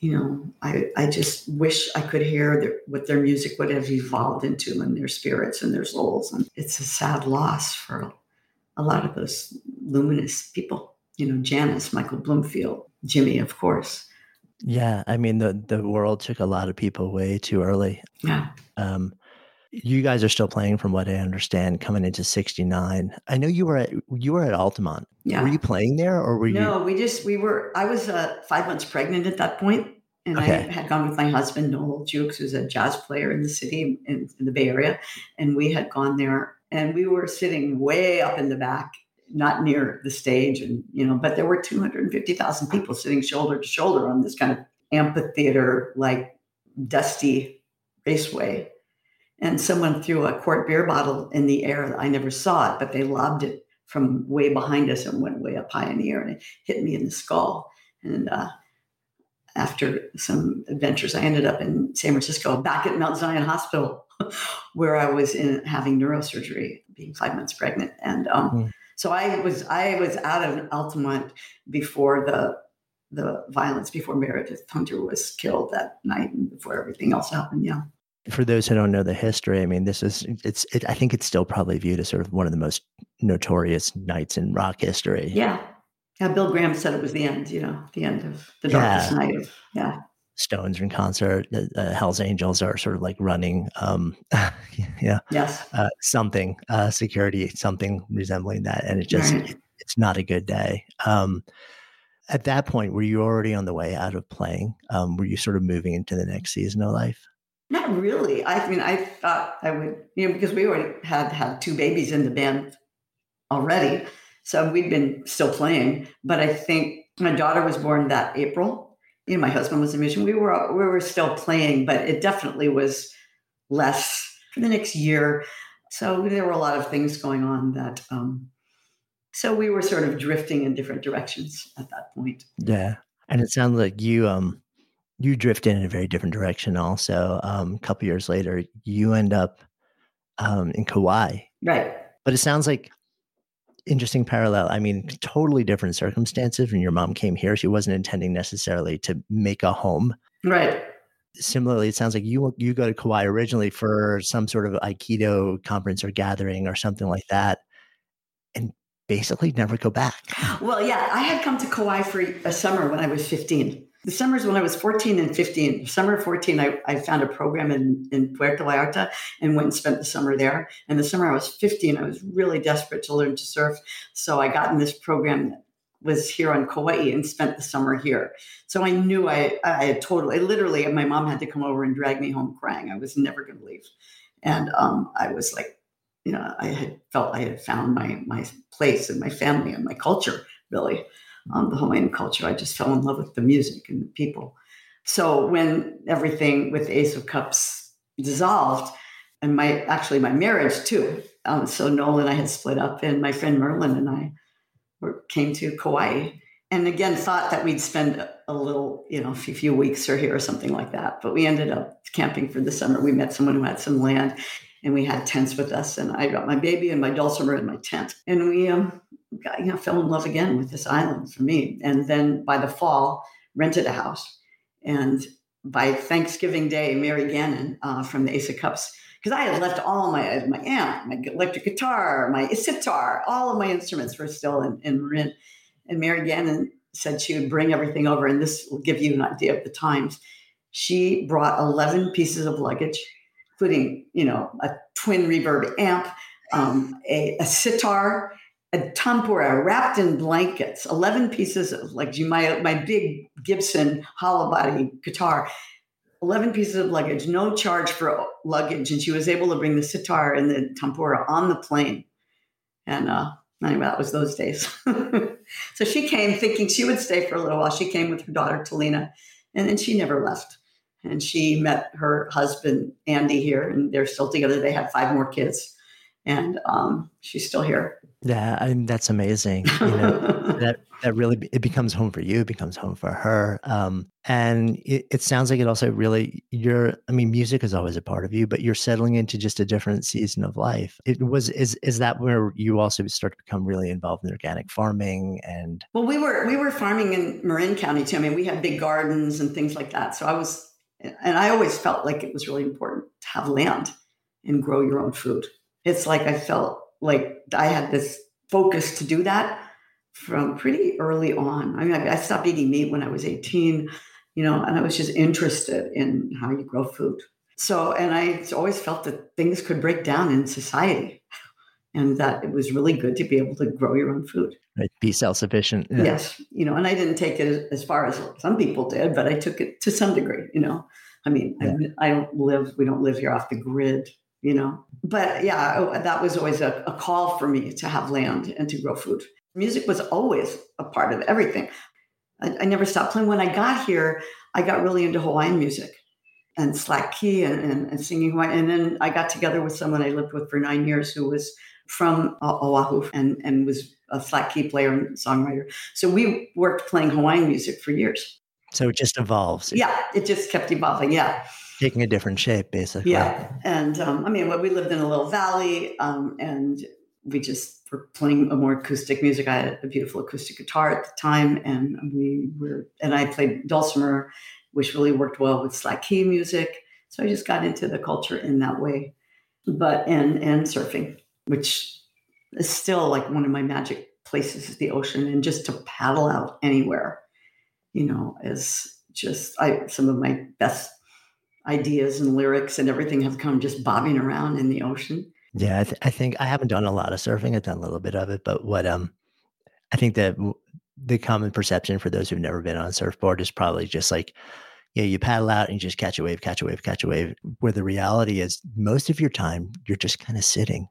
you know, I, I just wish I could hear their, what their music would have evolved into and their spirits and their souls. And it's a sad loss for a lot of those luminous people, you know, Janis, Michael Bloomfield, Jimmy, of course. Yeah. I mean, the, the world took a lot of people way too early. Yeah. Um, you guys are still playing from what I understand coming into 69. I know you were at you were at Altamont. Yeah. Were you playing there or were you No, we just we were I was uh, five months pregnant at that point, and Okay. I had gone with my husband Noel Jewkes, who's a jazz player in the city in, in the Bay Area, and we had gone there, and we were sitting way up in the back, not near the stage, and you know, but there were two hundred and fifty thousand people sitting shoulder to shoulder on this kind of amphitheater, like dusty raceway, and someone threw a quart beer bottle in the air. I never saw it, but they lobbed it from way behind us and went way up high in the air, and it hit me in the skull, and. uh after some adventures, I ended up in San Francisco, back at Mount Zion Hospital, where I was in having neurosurgery, being five months pregnant, and um, Hmm. So I was I was out of Altamont before the the violence, before Meredith Hunter was killed that night, and before everything else happened. Yeah, for those who don't know the history, I mean, this is it's it, I think it's still probably viewed as sort of one of the most notorious nights in rock history. yeah, yeah. Bill Graham said it was the end. You know, the end of the darkest Yeah. night of yeah. Stones are in concert, uh, uh, Hell's Angels are sort of like running, um, yeah, Yes, uh, something, uh, security, something resembling that, and it just Right. it- it's not a good day. Um, at that point, were you already on the way out of playing? Um, were you sort of moving into the next season of life? Not really. I mean, I thought I would, you know, because we already had had two babies in the band already. So we'd been still playing. But I think my daughter was born that April. You know, my husband was a musician. We were we were still playing, but it definitely was less for the next year. So there were a lot of things going on that um so we were sort of drifting in different directions at that point. Yeah, and it sounds like you um you drift in a very different direction. Also, um, a couple years later, you end up um, in Kauai, Right. but it sounds like interesting parallel. I mean, mm. totally different circumstances. When your mom came here, she wasn't intending necessarily to make a home. Right. Similarly, it sounds like you you go to Kauai originally for some sort of Aikido conference or gathering or something like that, and basically never go back. Well, yeah, I had come to Kauai for a summer when I was 15. The summers when I was 14 and 15, the summer of 14, I, I found a program in, in Puerto Vallarta and went and spent the summer there. And the summer I was 15, I was really desperate to learn to surf. So I got in this program that was here on Kauai and spent the summer here. So I knew I, I had totally, literally, my mom had to come over and drag me home crying. I was never going to leave. And um, I was like, you know, I had felt I had found my my place and my family and my culture, really, um, the Hawaiian culture. I just fell in love with the music and the people. So when everything with Ace of Cups dissolved, and my actually my marriage too. Um, so Noel and I had split up, and my friend Merlin and I were, came to Kauai, and again thought that we'd spend a little, you know, a few weeks or here or something like that. But we ended up camping for the summer. We met someone who had some land, and we had tents with us. And I got my baby and my dulcimer in my tent, and we um, got, you know fell in love again with this island for me. And then by the fall, rented a house, and by Thanksgiving Day, Mary Gannon uh, from the Ace of Cups because I had left all my my amp, my electric guitar, my sitar, all of my instruments were still in, in Marin. And Mary Gannon said she would bring everything over, and this will give you an idea of the times. She brought 11 pieces of luggage, including, you know, a twin reverb amp, um, a, a sitar, a tanpura wrapped in blankets, 11 pieces of like my, my big Gibson hollow body guitar, 11 pieces of luggage, no charge for luggage. And she was able to bring the sitar and the tanpura on the plane. And uh, anyway, that was those days. so she came thinking she would stay for a little while. She came with her daughter, Talina, and then she never left. And she met her husband, Andy, here, and they're still together. They have five more kids. And um, she's still here. Yeah, I mean, that's amazing. You know, that that really it becomes home for you, it becomes home for her. Um, and it, it sounds like it also really you're. I mean, music is always a part of you, but you're settling into just a different season of life. It was is is that where you also start to become really involved in organic farming and? Well, we were we were farming in Marin County too. I mean, we had big gardens and things like that. So I was, and I always felt like it was really important to have land and grow your own food. It's like I felt like I had this focus to do that from pretty early on. I mean, I, stopped eating meat when I was 18, you know, and I was just interested in how you grow food. So, and I always felt that things could break down in society and that it was really good to be able to grow your own food. Right. Be self sufficient. Yeah. Yes. You know, and I didn't take it as far as some people did, but I took it to some degree, you know. I mean, yeah. I, I, don't live, we don't live here off the grid, you know. But yeah, oh, that was always a, a call for me to have land and to grow food. Music was always a part of everything. I, I never stopped playing. When I got here, I got really into Hawaiian music and slack key and, and, and singing Hawaiian. And then I got together with someone I lived with for nine years who was from Oahu and, and was a slack key player and songwriter. So we worked playing Hawaiian music for years. So it just evolves. Yeah, it just kept evolving. Yeah taking a different shape, basically. Yeah, and um, I mean, we lived in a little valley, um, and we just were playing a more acoustic music. I had a beautiful acoustic guitar at the time, and we were, and I played dulcimer, which really worked well with slack key music. So I just got into the culture in that way, but and and surfing, which is still like one of my magic places is the ocean, and just to paddle out anywhere, you know, is just I some of my best ideas and lyrics and everything have come just bobbing around in the ocean. Yeah, I, th- I, think I haven't done a lot of surfing. I've done a little bit of it, but what um, I think that the common perception for those who've never been on a surfboard is probably just like, yeah, you paddle out and you just catch a wave, catch a wave, catch a wave. Where the reality is, most of your time you're just kind of sitting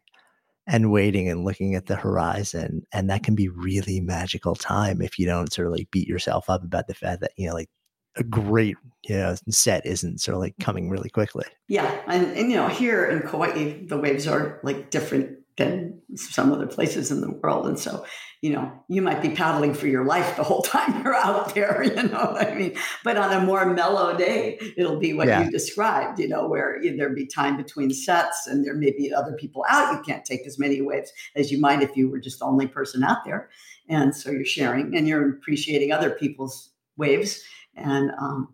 and waiting and looking at the horizon, and that can be really magical time if you don't sort of like beat yourself up about the fact that you know like a great you know, set isn't sort of like coming really quickly. Yeah. And, and, you know, here in Kauai, the waves are like different than some other places in the world. And so, you know, you might be paddling for your life the whole time you're out there, you know what I mean? But on a more mellow day, it'll be what yeah. you described, you know, where there'd be time between sets and there may be other people out. You can't take as many waves as you might if you were just the only person out there. And so you're sharing and you're appreciating other people's waves and, um,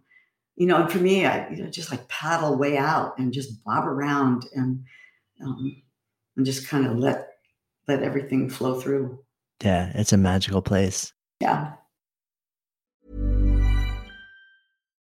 you know, for me, I you know, just like paddle way out and just bob around and, um, and just kind of let, let everything flow through. Yeah. It's a magical place. Yeah.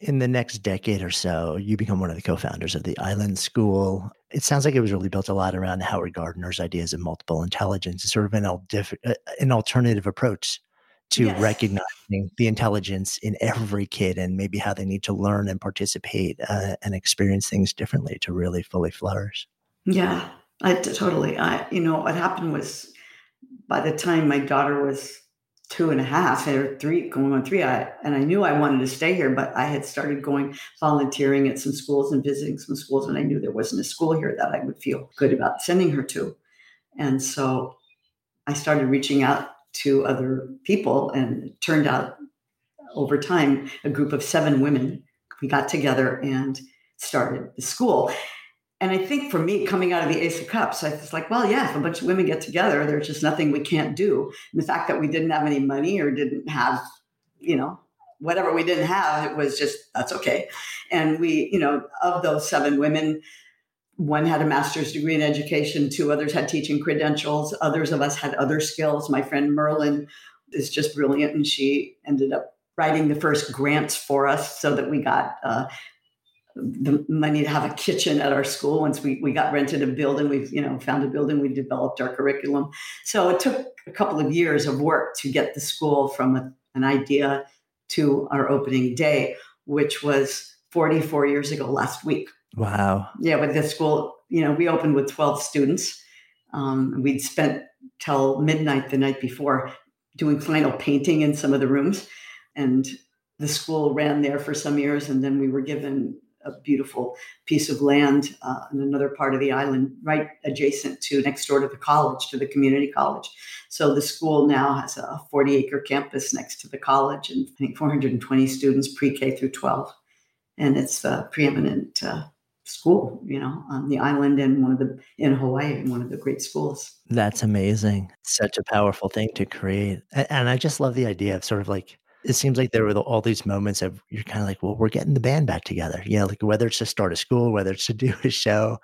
in the next decade or so, you become one of the co-founders of the Island School. It sounds like it was really built a lot around Howard Gardner's ideas of multiple intelligence, sort of an, al- diff- uh, an alternative approach to Yes. recognizing the intelligence in every kid and maybe how they need to learn and participate uh, and experience things differently to really fully flourish. Yeah, I totally. I, you know, what happened was by the time my daughter was two and a half or three, going on three, I, and I knew I wanted to stay here, but I had started going volunteering at some schools and visiting some schools, and I knew there wasn't a school here that I would feel good about sending her to. And so I started reaching out to other people, and turned out over time, a group of seven women, we got together and started the school. And I think for me, coming out of the Ace of Cups, I was like, well, yeah, if a bunch of women get together, there's just nothing we can't do. And the fact that we didn't have any money or didn't have, you know, whatever we didn't have, it was just, that's okay. And we, you know, of those seven women, one had a master's degree in education, two others had teaching credentials, others of us had other skills. My friend Merlin is just brilliant, and she ended up writing the first grants for us so that we got uh, the money to have a kitchen at our school. Once we, we got rented a building, we you know found a building, we developed our curriculum. So it took a couple of years of work to get the school from a, an idea to our opening day, which was 44 years ago last week. Wow. Yeah, with the school, you know, we opened with 12 students. Um, we'd spent till midnight the night before doing final painting in some of the rooms. And the school ran there for some years. And then we were given a beautiful piece of land uh, in another part of the island, right adjacent to next door to the college, to the community college. So the school now has a 40 acre campus next to the college and I think 420 students pre K through 12. And it's a preeminent uh, school, you know, on the island and one of the in Hawaii, and one of the great schools. That's amazing. Such a powerful thing to create. And I just love the idea of sort of like, it seems like there were all these moments of you're kind of like, well, we're getting the band back together. You know, like whether it's to start a school, whether it's to do a show.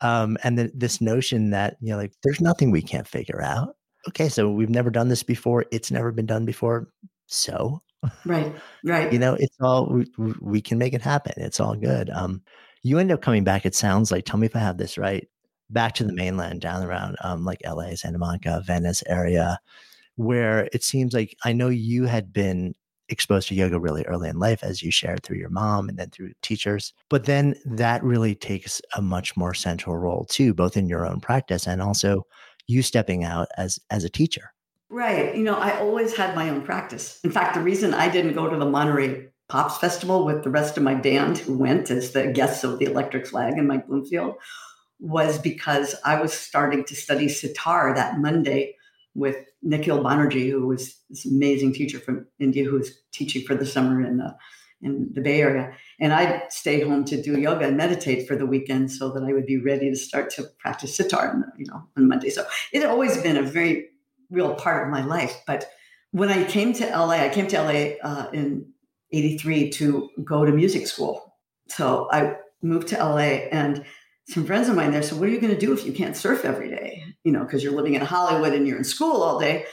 Um, and then this notion that, you know, like there's nothing we can't figure out. Okay, so we've never done this before. It's never been done before. So, Right, right. you know, it's all, we, we- we can make it happen. It's all good. Um, you end up coming back, it sounds like, tell me if I have this right, back to the mainland down around um, like LA, Santa Monica, Venice area, where it seems like I know you had been exposed to yoga really early in life, as you shared through your mom and then through teachers. But then that really takes a much more central role too, both in your own practice and also you stepping out as as a teacher. Right. You know, I always had my own practice. In fact, the reason I didn't go to the Monterey Pops Festival with the rest of my band who went as the guests of the Electric Flag and Mike Bloomfield was because I was starting to study sitar that Monday with Nikhil Banerjee, who was this amazing teacher from India who was teaching for the summer in the in the Bay Area. And I'd stay home to do yoga and meditate for the weekend so that I would be ready to start to practice sitar, you know, on Monday. So it had always been a very real part of my life. But when I came to LA, I came to LA uh, in 83 to go to music school. So I moved to LA and some friends of mine there said, What are you going to do if you can't surf every day? You know, because you're living in Hollywood and you're in school all day.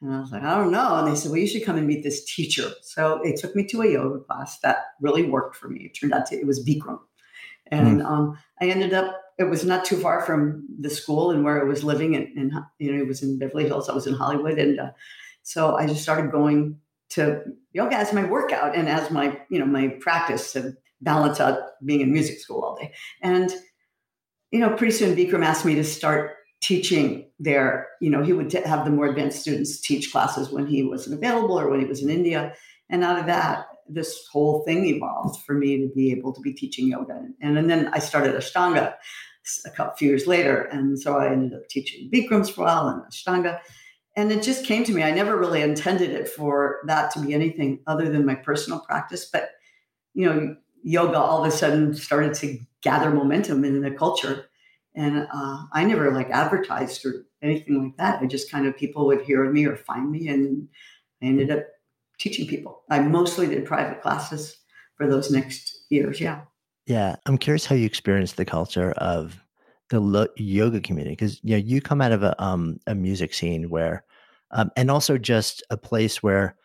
And I was like, I don't know. And they said, Well, you should come and meet this teacher. So they took me to a yoga class that really worked for me. It turned out to, it was Bikram. And mm. um, I ended up, it was not too far from the school and where I was living. And, and you know, it was in Beverly Hills. I was in Hollywood. And uh, so I just started going to yoga as my workout and as my, you know, my practice to balance out being in music school all day. And you know, pretty soon Bikram asked me to start teaching there. You know, he would t- have the more advanced students teach classes when he wasn't available or when he was in India. And out of that, this whole thing evolved for me to be able to be teaching yoga. And, and then I started Ashtanga a couple few years later. And so I ended up teaching Bikrams for a while and Ashtanga. And it just came to me. I never really intended it for that to be anything other than my personal practice. But, you know, yoga all of a sudden started to gather momentum in the culture. And uh, I never like advertised or anything like that. I just kind of people would hear of me or find me, and I ended up teaching people. I mostly did private classes for those next years. Yeah. Yeah, I'm curious how you experienced the culture of the lo- yoga community because you know you come out of a um, a music scene where, um, and also just a place where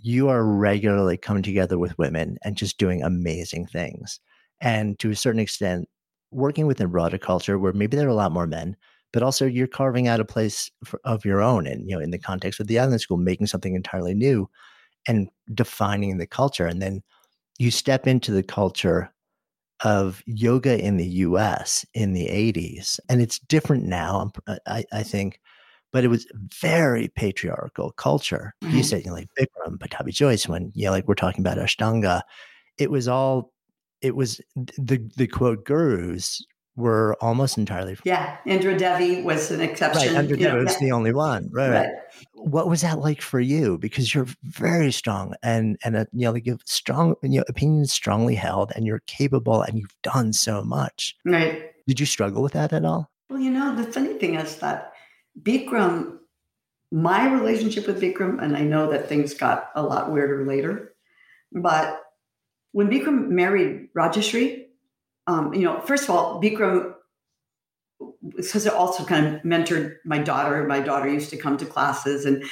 you are regularly coming together with women and just doing amazing things. And to a certain extent, working within broader culture where maybe there are a lot more men, but also you're carving out a place for, of your own. And, you know, in the context of the island school, making something entirely new and defining the culture. And then you step into the culture of yoga in the US in the 80s. And it's different now, I, I think, but it was very patriarchal culture. Mm-hmm. You said, you know, like Bikram, Pattabhi Jois, when, you know, like we're talking about Ashtanga, it was all, it was the, the quote gurus were almost entirely. Yeah. Indra Devi was an exception. Right. Indra Devi was the only one. Right, right, What was that like for you? Because you're very strong and, and, you know, like you have strong, you know, opinions strongly held and you're capable and you've done so much. Right. Did you struggle with that at all? Well, you know, the funny thing is that Bikram, my relationship with Bikram, and I know that things got a lot weirder later, but when Bikram married Rajashree, um, you know, first of all, Bikram because it also kind of mentored my daughter. My daughter used to come to classes, and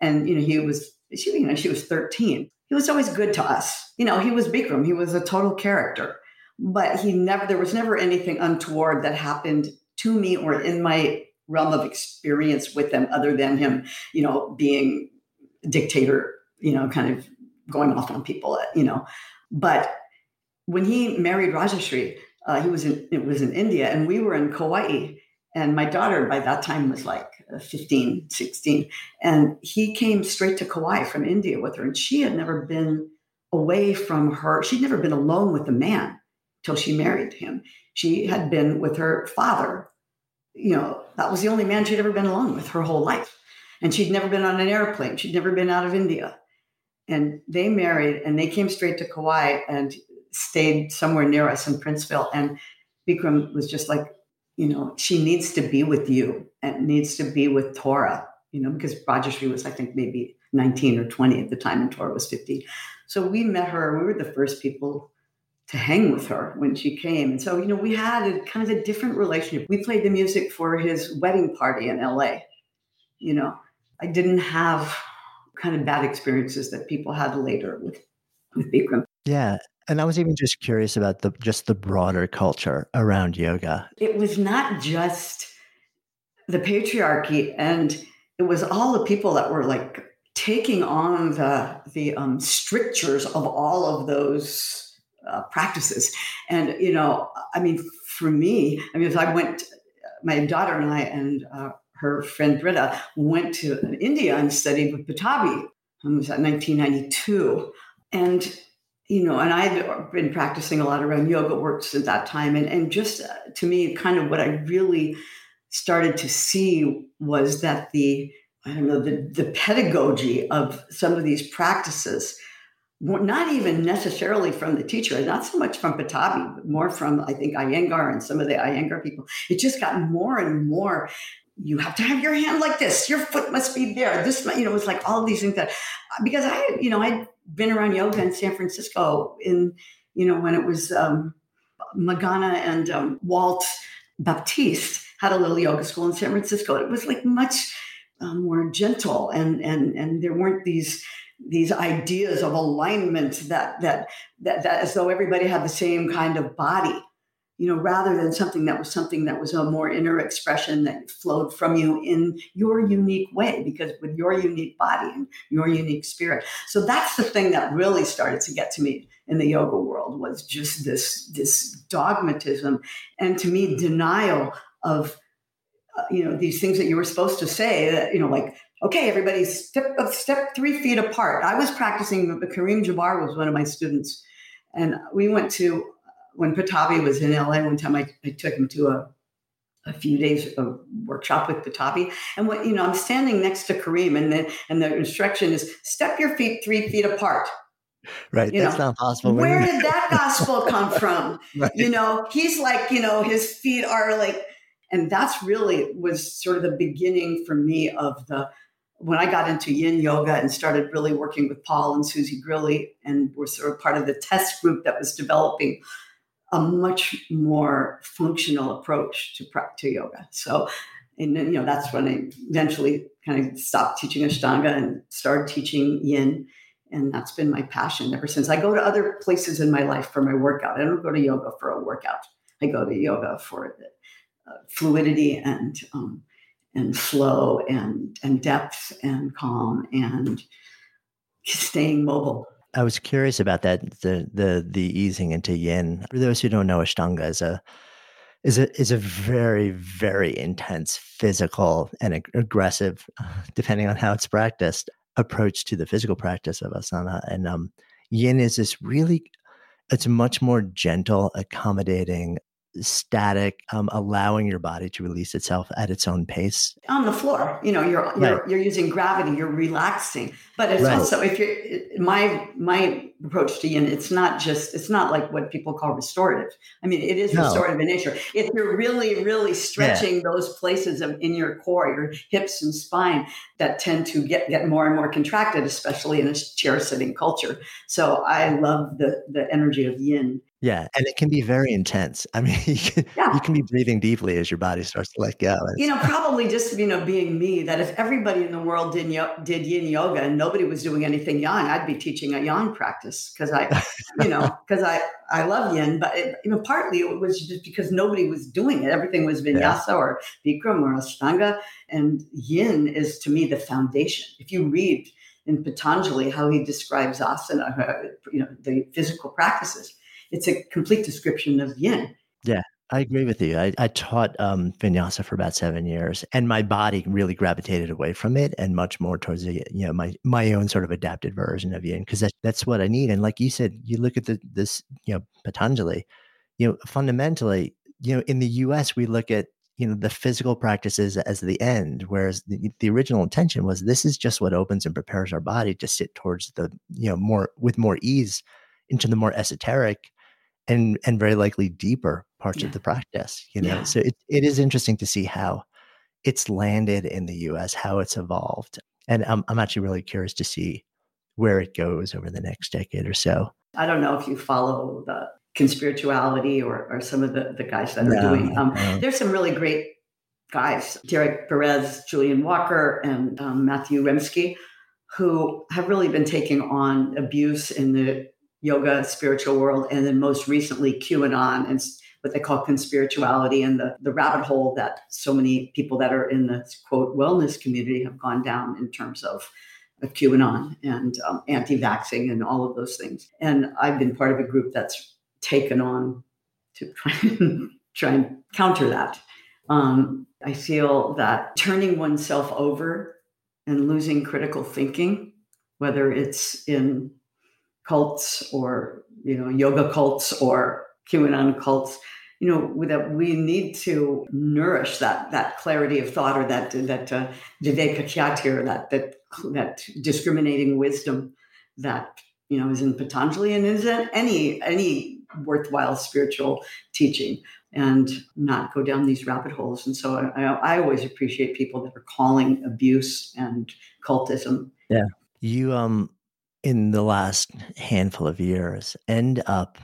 and you know he was she you know she was thirteen. He was always good to us. You know, he was Bikram. He was a total character, but he never there was never anything untoward that happened to me or in my realm of experience with them other than him, you know, being dictator, you know, kind of going off on people, you know. But when he married Rajashree, uh, he was in it was in India and we were in Kauai. And my daughter by that time was like uh, 15, 16. And he came straight to Kauai from India with her. And she had never been away from her, she'd never been alone with a man till she married him. She had been with her father you know, that was the only man she'd ever been alone with her whole life. And she'd never been on an airplane. She'd never been out of India. And they married and they came straight to Kauai and stayed somewhere near us in Princeville. And Bikram was just like, you know, she needs to be with you and needs to be with Tora, you know, because Rajashree was, I think, maybe 19 or 20 at the time and Tora was 50. So we met her. We were the first people to hang with her when she came. And so, you know, we had a kind of a different relationship. We played the music for his wedding party in LA. You know, I didn't have kind of bad experiences that people had later with with Bikram. Yeah. And I was even just curious about the just the broader culture around yoga. It was not just the patriarchy and it was all the people that were like taking on the the um, strictures of all of those uh, practices. And, you know, I mean, for me, I mean, if I went, my daughter and I and uh, her friend Britta went to India and studied with Pattabhi. It was at 1992. And, you know, and I had been practicing a lot around yoga works at that time. And, and just uh, to me, kind of what I really started to see was that the, I don't know, the, the pedagogy of some of these practices not even necessarily from the teacher, not so much from Pattabhi, but more from, I think, Iyengar and some of the Iyengar people. It just got more and more. You have to have your hand like this. Your foot must be there. This, you know, it was like all these things that, because I, you know, I'd been around yoga in San Francisco in, you know, when it was um, Magana and um, Walt Baptiste had a little yoga school in San Francisco. It was like much um, more gentle, and and and there weren't these these ideas of alignment that, that that that as though everybody had the same kind of body you know rather than something that was something that was a more inner expression that flowed from you in your unique way because with your unique body and your unique spirit. So that's the thing that really started to get to me in the yoga world was just this this dogmatism and to me denial of uh, you know these things that you were supposed to say that you know like okay, everybody step uh, step three feet apart. I was practicing. Kareem Jabbar was one of my students, and we went to uh, when Pattabhi was in LA. One time, I, I took him to a a few days of workshop with Pattabhi, and what you know, I'm standing next to Kareem, and the and the instruction is step your feet three feet apart. Right, you that's know, not possible. Where did that gospel come from? right. You know, he's like, you know, his feet are like, and that's really was sort of the beginning for me of the when I got into yin yoga and started really working with Paul and Suzee Grilley and were sort of part of the test group that was developing a much more functional approach to, to yoga. So, and then, you know, that's when I eventually kind of stopped teaching Ashtanga and started teaching yin. And that's been my passion ever since. I go to other places in my life for my workout. I don't go to yoga for a workout. I go to yoga for the uh, fluidity and um, and flow and and depth and calm and staying mobile. I was curious about that the the the easing into yin. For those who don't know, Ashtanga is a is a is a very very intense physical and ag- aggressive, depending on how it's practiced, approach to the physical practice of asana. And um, yin is this really it's much more gentle, accommodating, static, um, allowing your body to release itself at its own pace. On the floor, you know, you're you're, right. you're using gravity, you're relaxing. But it's right. also if you're my my approach to yin, it's not just it's not like what people call restorative. I mean, it is no. restorative in nature. If you're really really stretching yeah. those places of, in your core, your hips and spine that tend to get get more and more contracted, especially in a chair sitting culture. So I love the the energy of yin yeah, and it can be very intense. I mean, you can, yeah. you can be breathing deeply as your body starts to let go. You know, probably just you know being me that if everybody in the world did did Yin yoga and nobody was doing anything Yang, I'd be teaching a Yang practice because I, you know, because I I love Yin, but it, you know, partly it was just because nobody was doing it. Everything was Vinyasa yeah. or Bikram or Ashtanga, and Yin is to me the foundation. If you read in Patanjali how he describes asana, uh, you know, the physical practices it's a complete description of yin. Yeah. I agree with you. I, I taught um, vinyasa for about seven years, and my body really gravitated away from it and much more towards the you know my my own sort of adapted version of yin because that's that's what I need. And like you said, you look at the this you know Patanjali, you know fundamentally, you know in the U.S. we look at you know the physical practices as the end, whereas the, the original intention was this is just what opens and prepares our body to sit towards the you know more with more ease into the more esoteric and and very likely deeper parts yeah. of the practice you know yeah. so it, it is interesting to see how it's landed in the us how it's evolved and I'm, I'm actually really curious to see where it goes over the next decade or so i don't know if you follow the conspirituality or, or some of the, the guys that are no, doing um, no. there's some really great guys derek beres julian walker and um, matthew remski who have really been taking on abuse in the yoga, spiritual world, and then most recently QAnon and what they call conspirituality and the, the rabbit hole that so many people that are in the quote wellness community have gone down in terms of, of QAnon and um, anti-vaxxing and all of those things. And I've been part of a group that's taken on to try and, try and counter that. Um, I feel that turning oneself over and losing critical thinking, whether it's in cults or you know yoga cults or QAnon cults, you know that we need to nourish that that clarity of thought or that that uh, viveka that that that discriminating wisdom that you know is in Patanjali and is in any any worthwhile spiritual teaching and not go down these rabbit holes. And so I, I always appreciate people that are calling abuse and cultism. Yeah. You, um, in the last handful of years, end up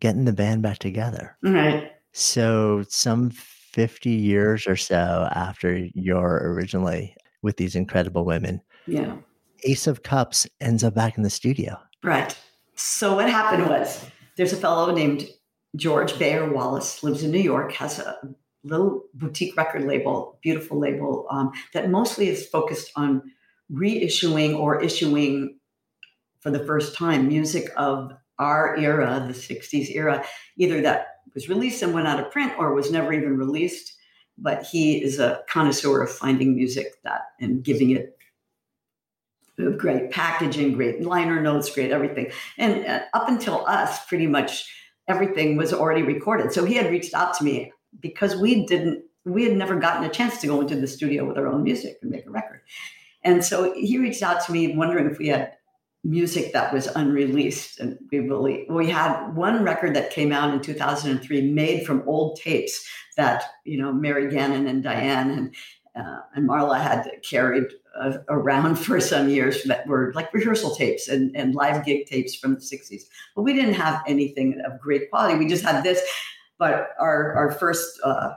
getting the band back together. Right. So some 50 years or so after you're originally with these incredible women. Yeah. Ace of Cups ends up back in the studio. Right. So what happened was there's a fellow named George Bayer Wallace, lives in New York, has a little boutique record label, beautiful label, um, that mostly is focused on reissuing or issuing for the first time music of our era, the 60s era, either that was released and went out of print or was never even released. But he is a connoisseur of finding music that and giving it great packaging, great liner notes, great everything. And uh, up until us, pretty much everything was already recorded. So he had reached out to me because we didn't, we had never gotten a chance to go into the studio with our own music and make a record. And so he reached out to me wondering if we had music that was unreleased. And we really, we had one record that came out in 2003 made from old tapes that, you know, Mary Gannon and Diane and, uh, and Marla had carried uh, around for some years that were like rehearsal tapes and, and live gig tapes from the 60s. But we didn't have anything of great quality. We just had this. But our, our first uh,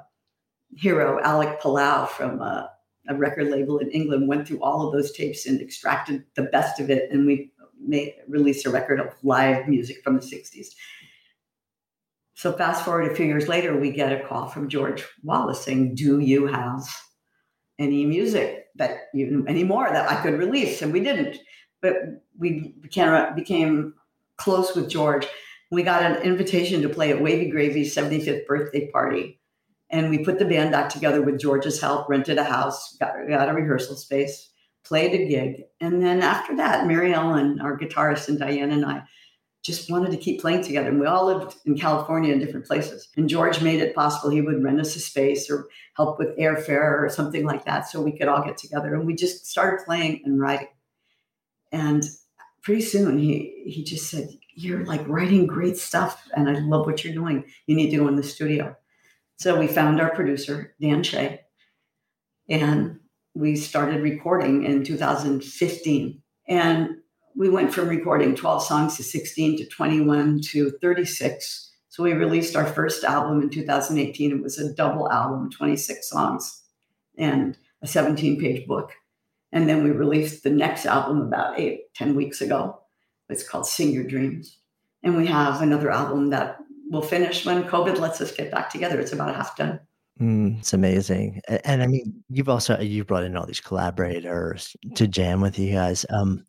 hero, Alec Palao from uh, a record label in England, went through all of those tapes and extracted the best of it. And we made released a record of live music from the 60s. So fast forward a few years later, we get a call from George Wallace saying, Do you have any music that even anymore that I could release, and we didn't. But we became became close with George. We got an invitation to play at Wavy Gravy's 75th birthday party, and we put the band back together with George's help. Rented a house, got, got a rehearsal space, played a gig, and then after that, Mary Ellen, our guitarist, and Diane and I just wanted to keep playing together. And we all lived in California in different places. And George made it possible. He would rent us a space or help with airfare or something like that so we could all get together. And we just started playing and writing. And pretty soon he he just said, You're like writing great stuff and I love what you're doing. You need to go in the studio. So we found our producer, Dan Shea, and we started recording in 2015. And we went from recording 12 songs to 16 to 21 to 36. So we released our first album in 2018. It was a double album, 26 songs and a 17 page book. And then we released the next album about eight, 10 weeks ago. It's called Sing Your Dreams. And we have another album that will finish when COVID lets us get back together. It's about half done. Mm, it's amazing. And, and, I mean, you've also, you've brought in all these collaborators to jam with you guys. Um,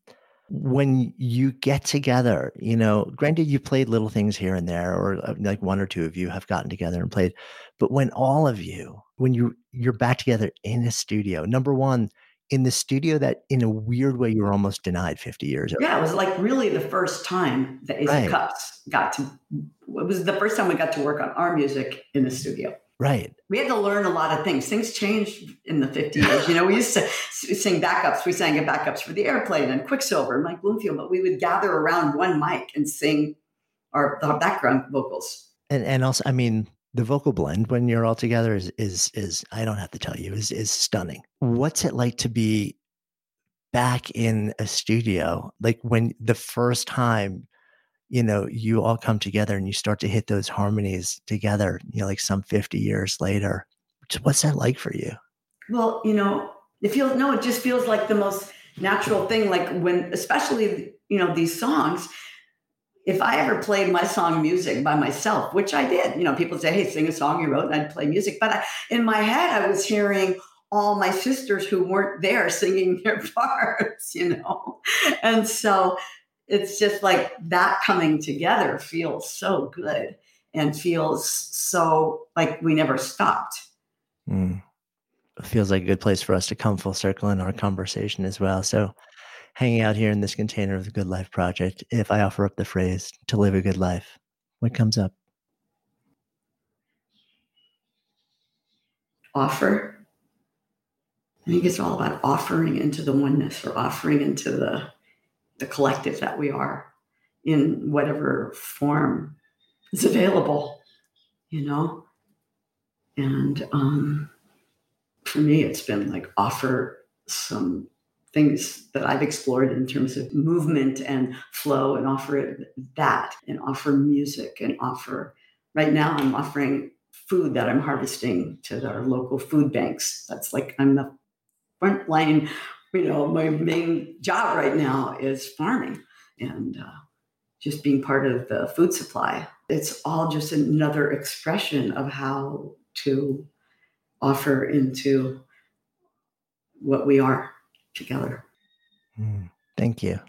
when you get together, you know, granted you played little things here and there, or uh, like one or two of you have gotten together and played, but when all of you, when you you're back together in a studio, number one, in the studio that in a weird way you were almost denied 50 years ago. Yeah, it was like really the first time that Ace right. Cups got to it was the first time we got to work on our music in the studio. Right. We had to learn a lot of things. Things changed in the 50s. You know, we used to sing backups. We sang at backups for the airplane and Quicksilver and Mike Bloomfield, but we would gather around one mic and sing our, our background vocals. And and also, I mean, the vocal blend when you're all together is is is I don't have to tell you is is stunning. What's it like to be back in a studio? Like when the first time you know, you all come together and you start to hit those harmonies together, you know, like some 50 years later. What's that like for you? Well, you know, it feels, no, it just feels like the most natural thing. Like when, especially, you know, these songs, if I ever played my song music by myself, which I did, you know, people say, hey, sing a song you wrote, and I'd play music. But I, in my head, I was hearing all my sisters who weren't there singing their parts, you know? And so it's just like that coming together feels so good and feels so like we never stopped Mm. It feels like a good place for us to come full circle in our conversation as well. So, hanging out here in this container of the Good Life Project, if I offer up the phrase to live a good life, what comes up? Offer. I think it's all about offering into the oneness or offering into the, the collective that we are in whatever form is available, you know? And um, for me, it's been like offer some things that I've explored in terms of movement and flow and offer that and offer music and offer right now I'm offering food that I'm harvesting to our local food banks. That's like I'm the front line, you know, my main job right now is farming and uh, just being part of the food supply. It's all just another expression of how to offer into what we are together. Mm, thank you.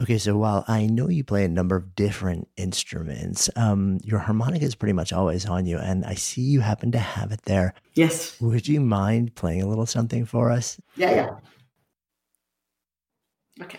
Okay, so while I know you play a number of different instruments, um, your harmonica is pretty much always on you, and I see you happen to have it there. Yes. Would you mind playing a little something for us? Yeah, yeah. Okay.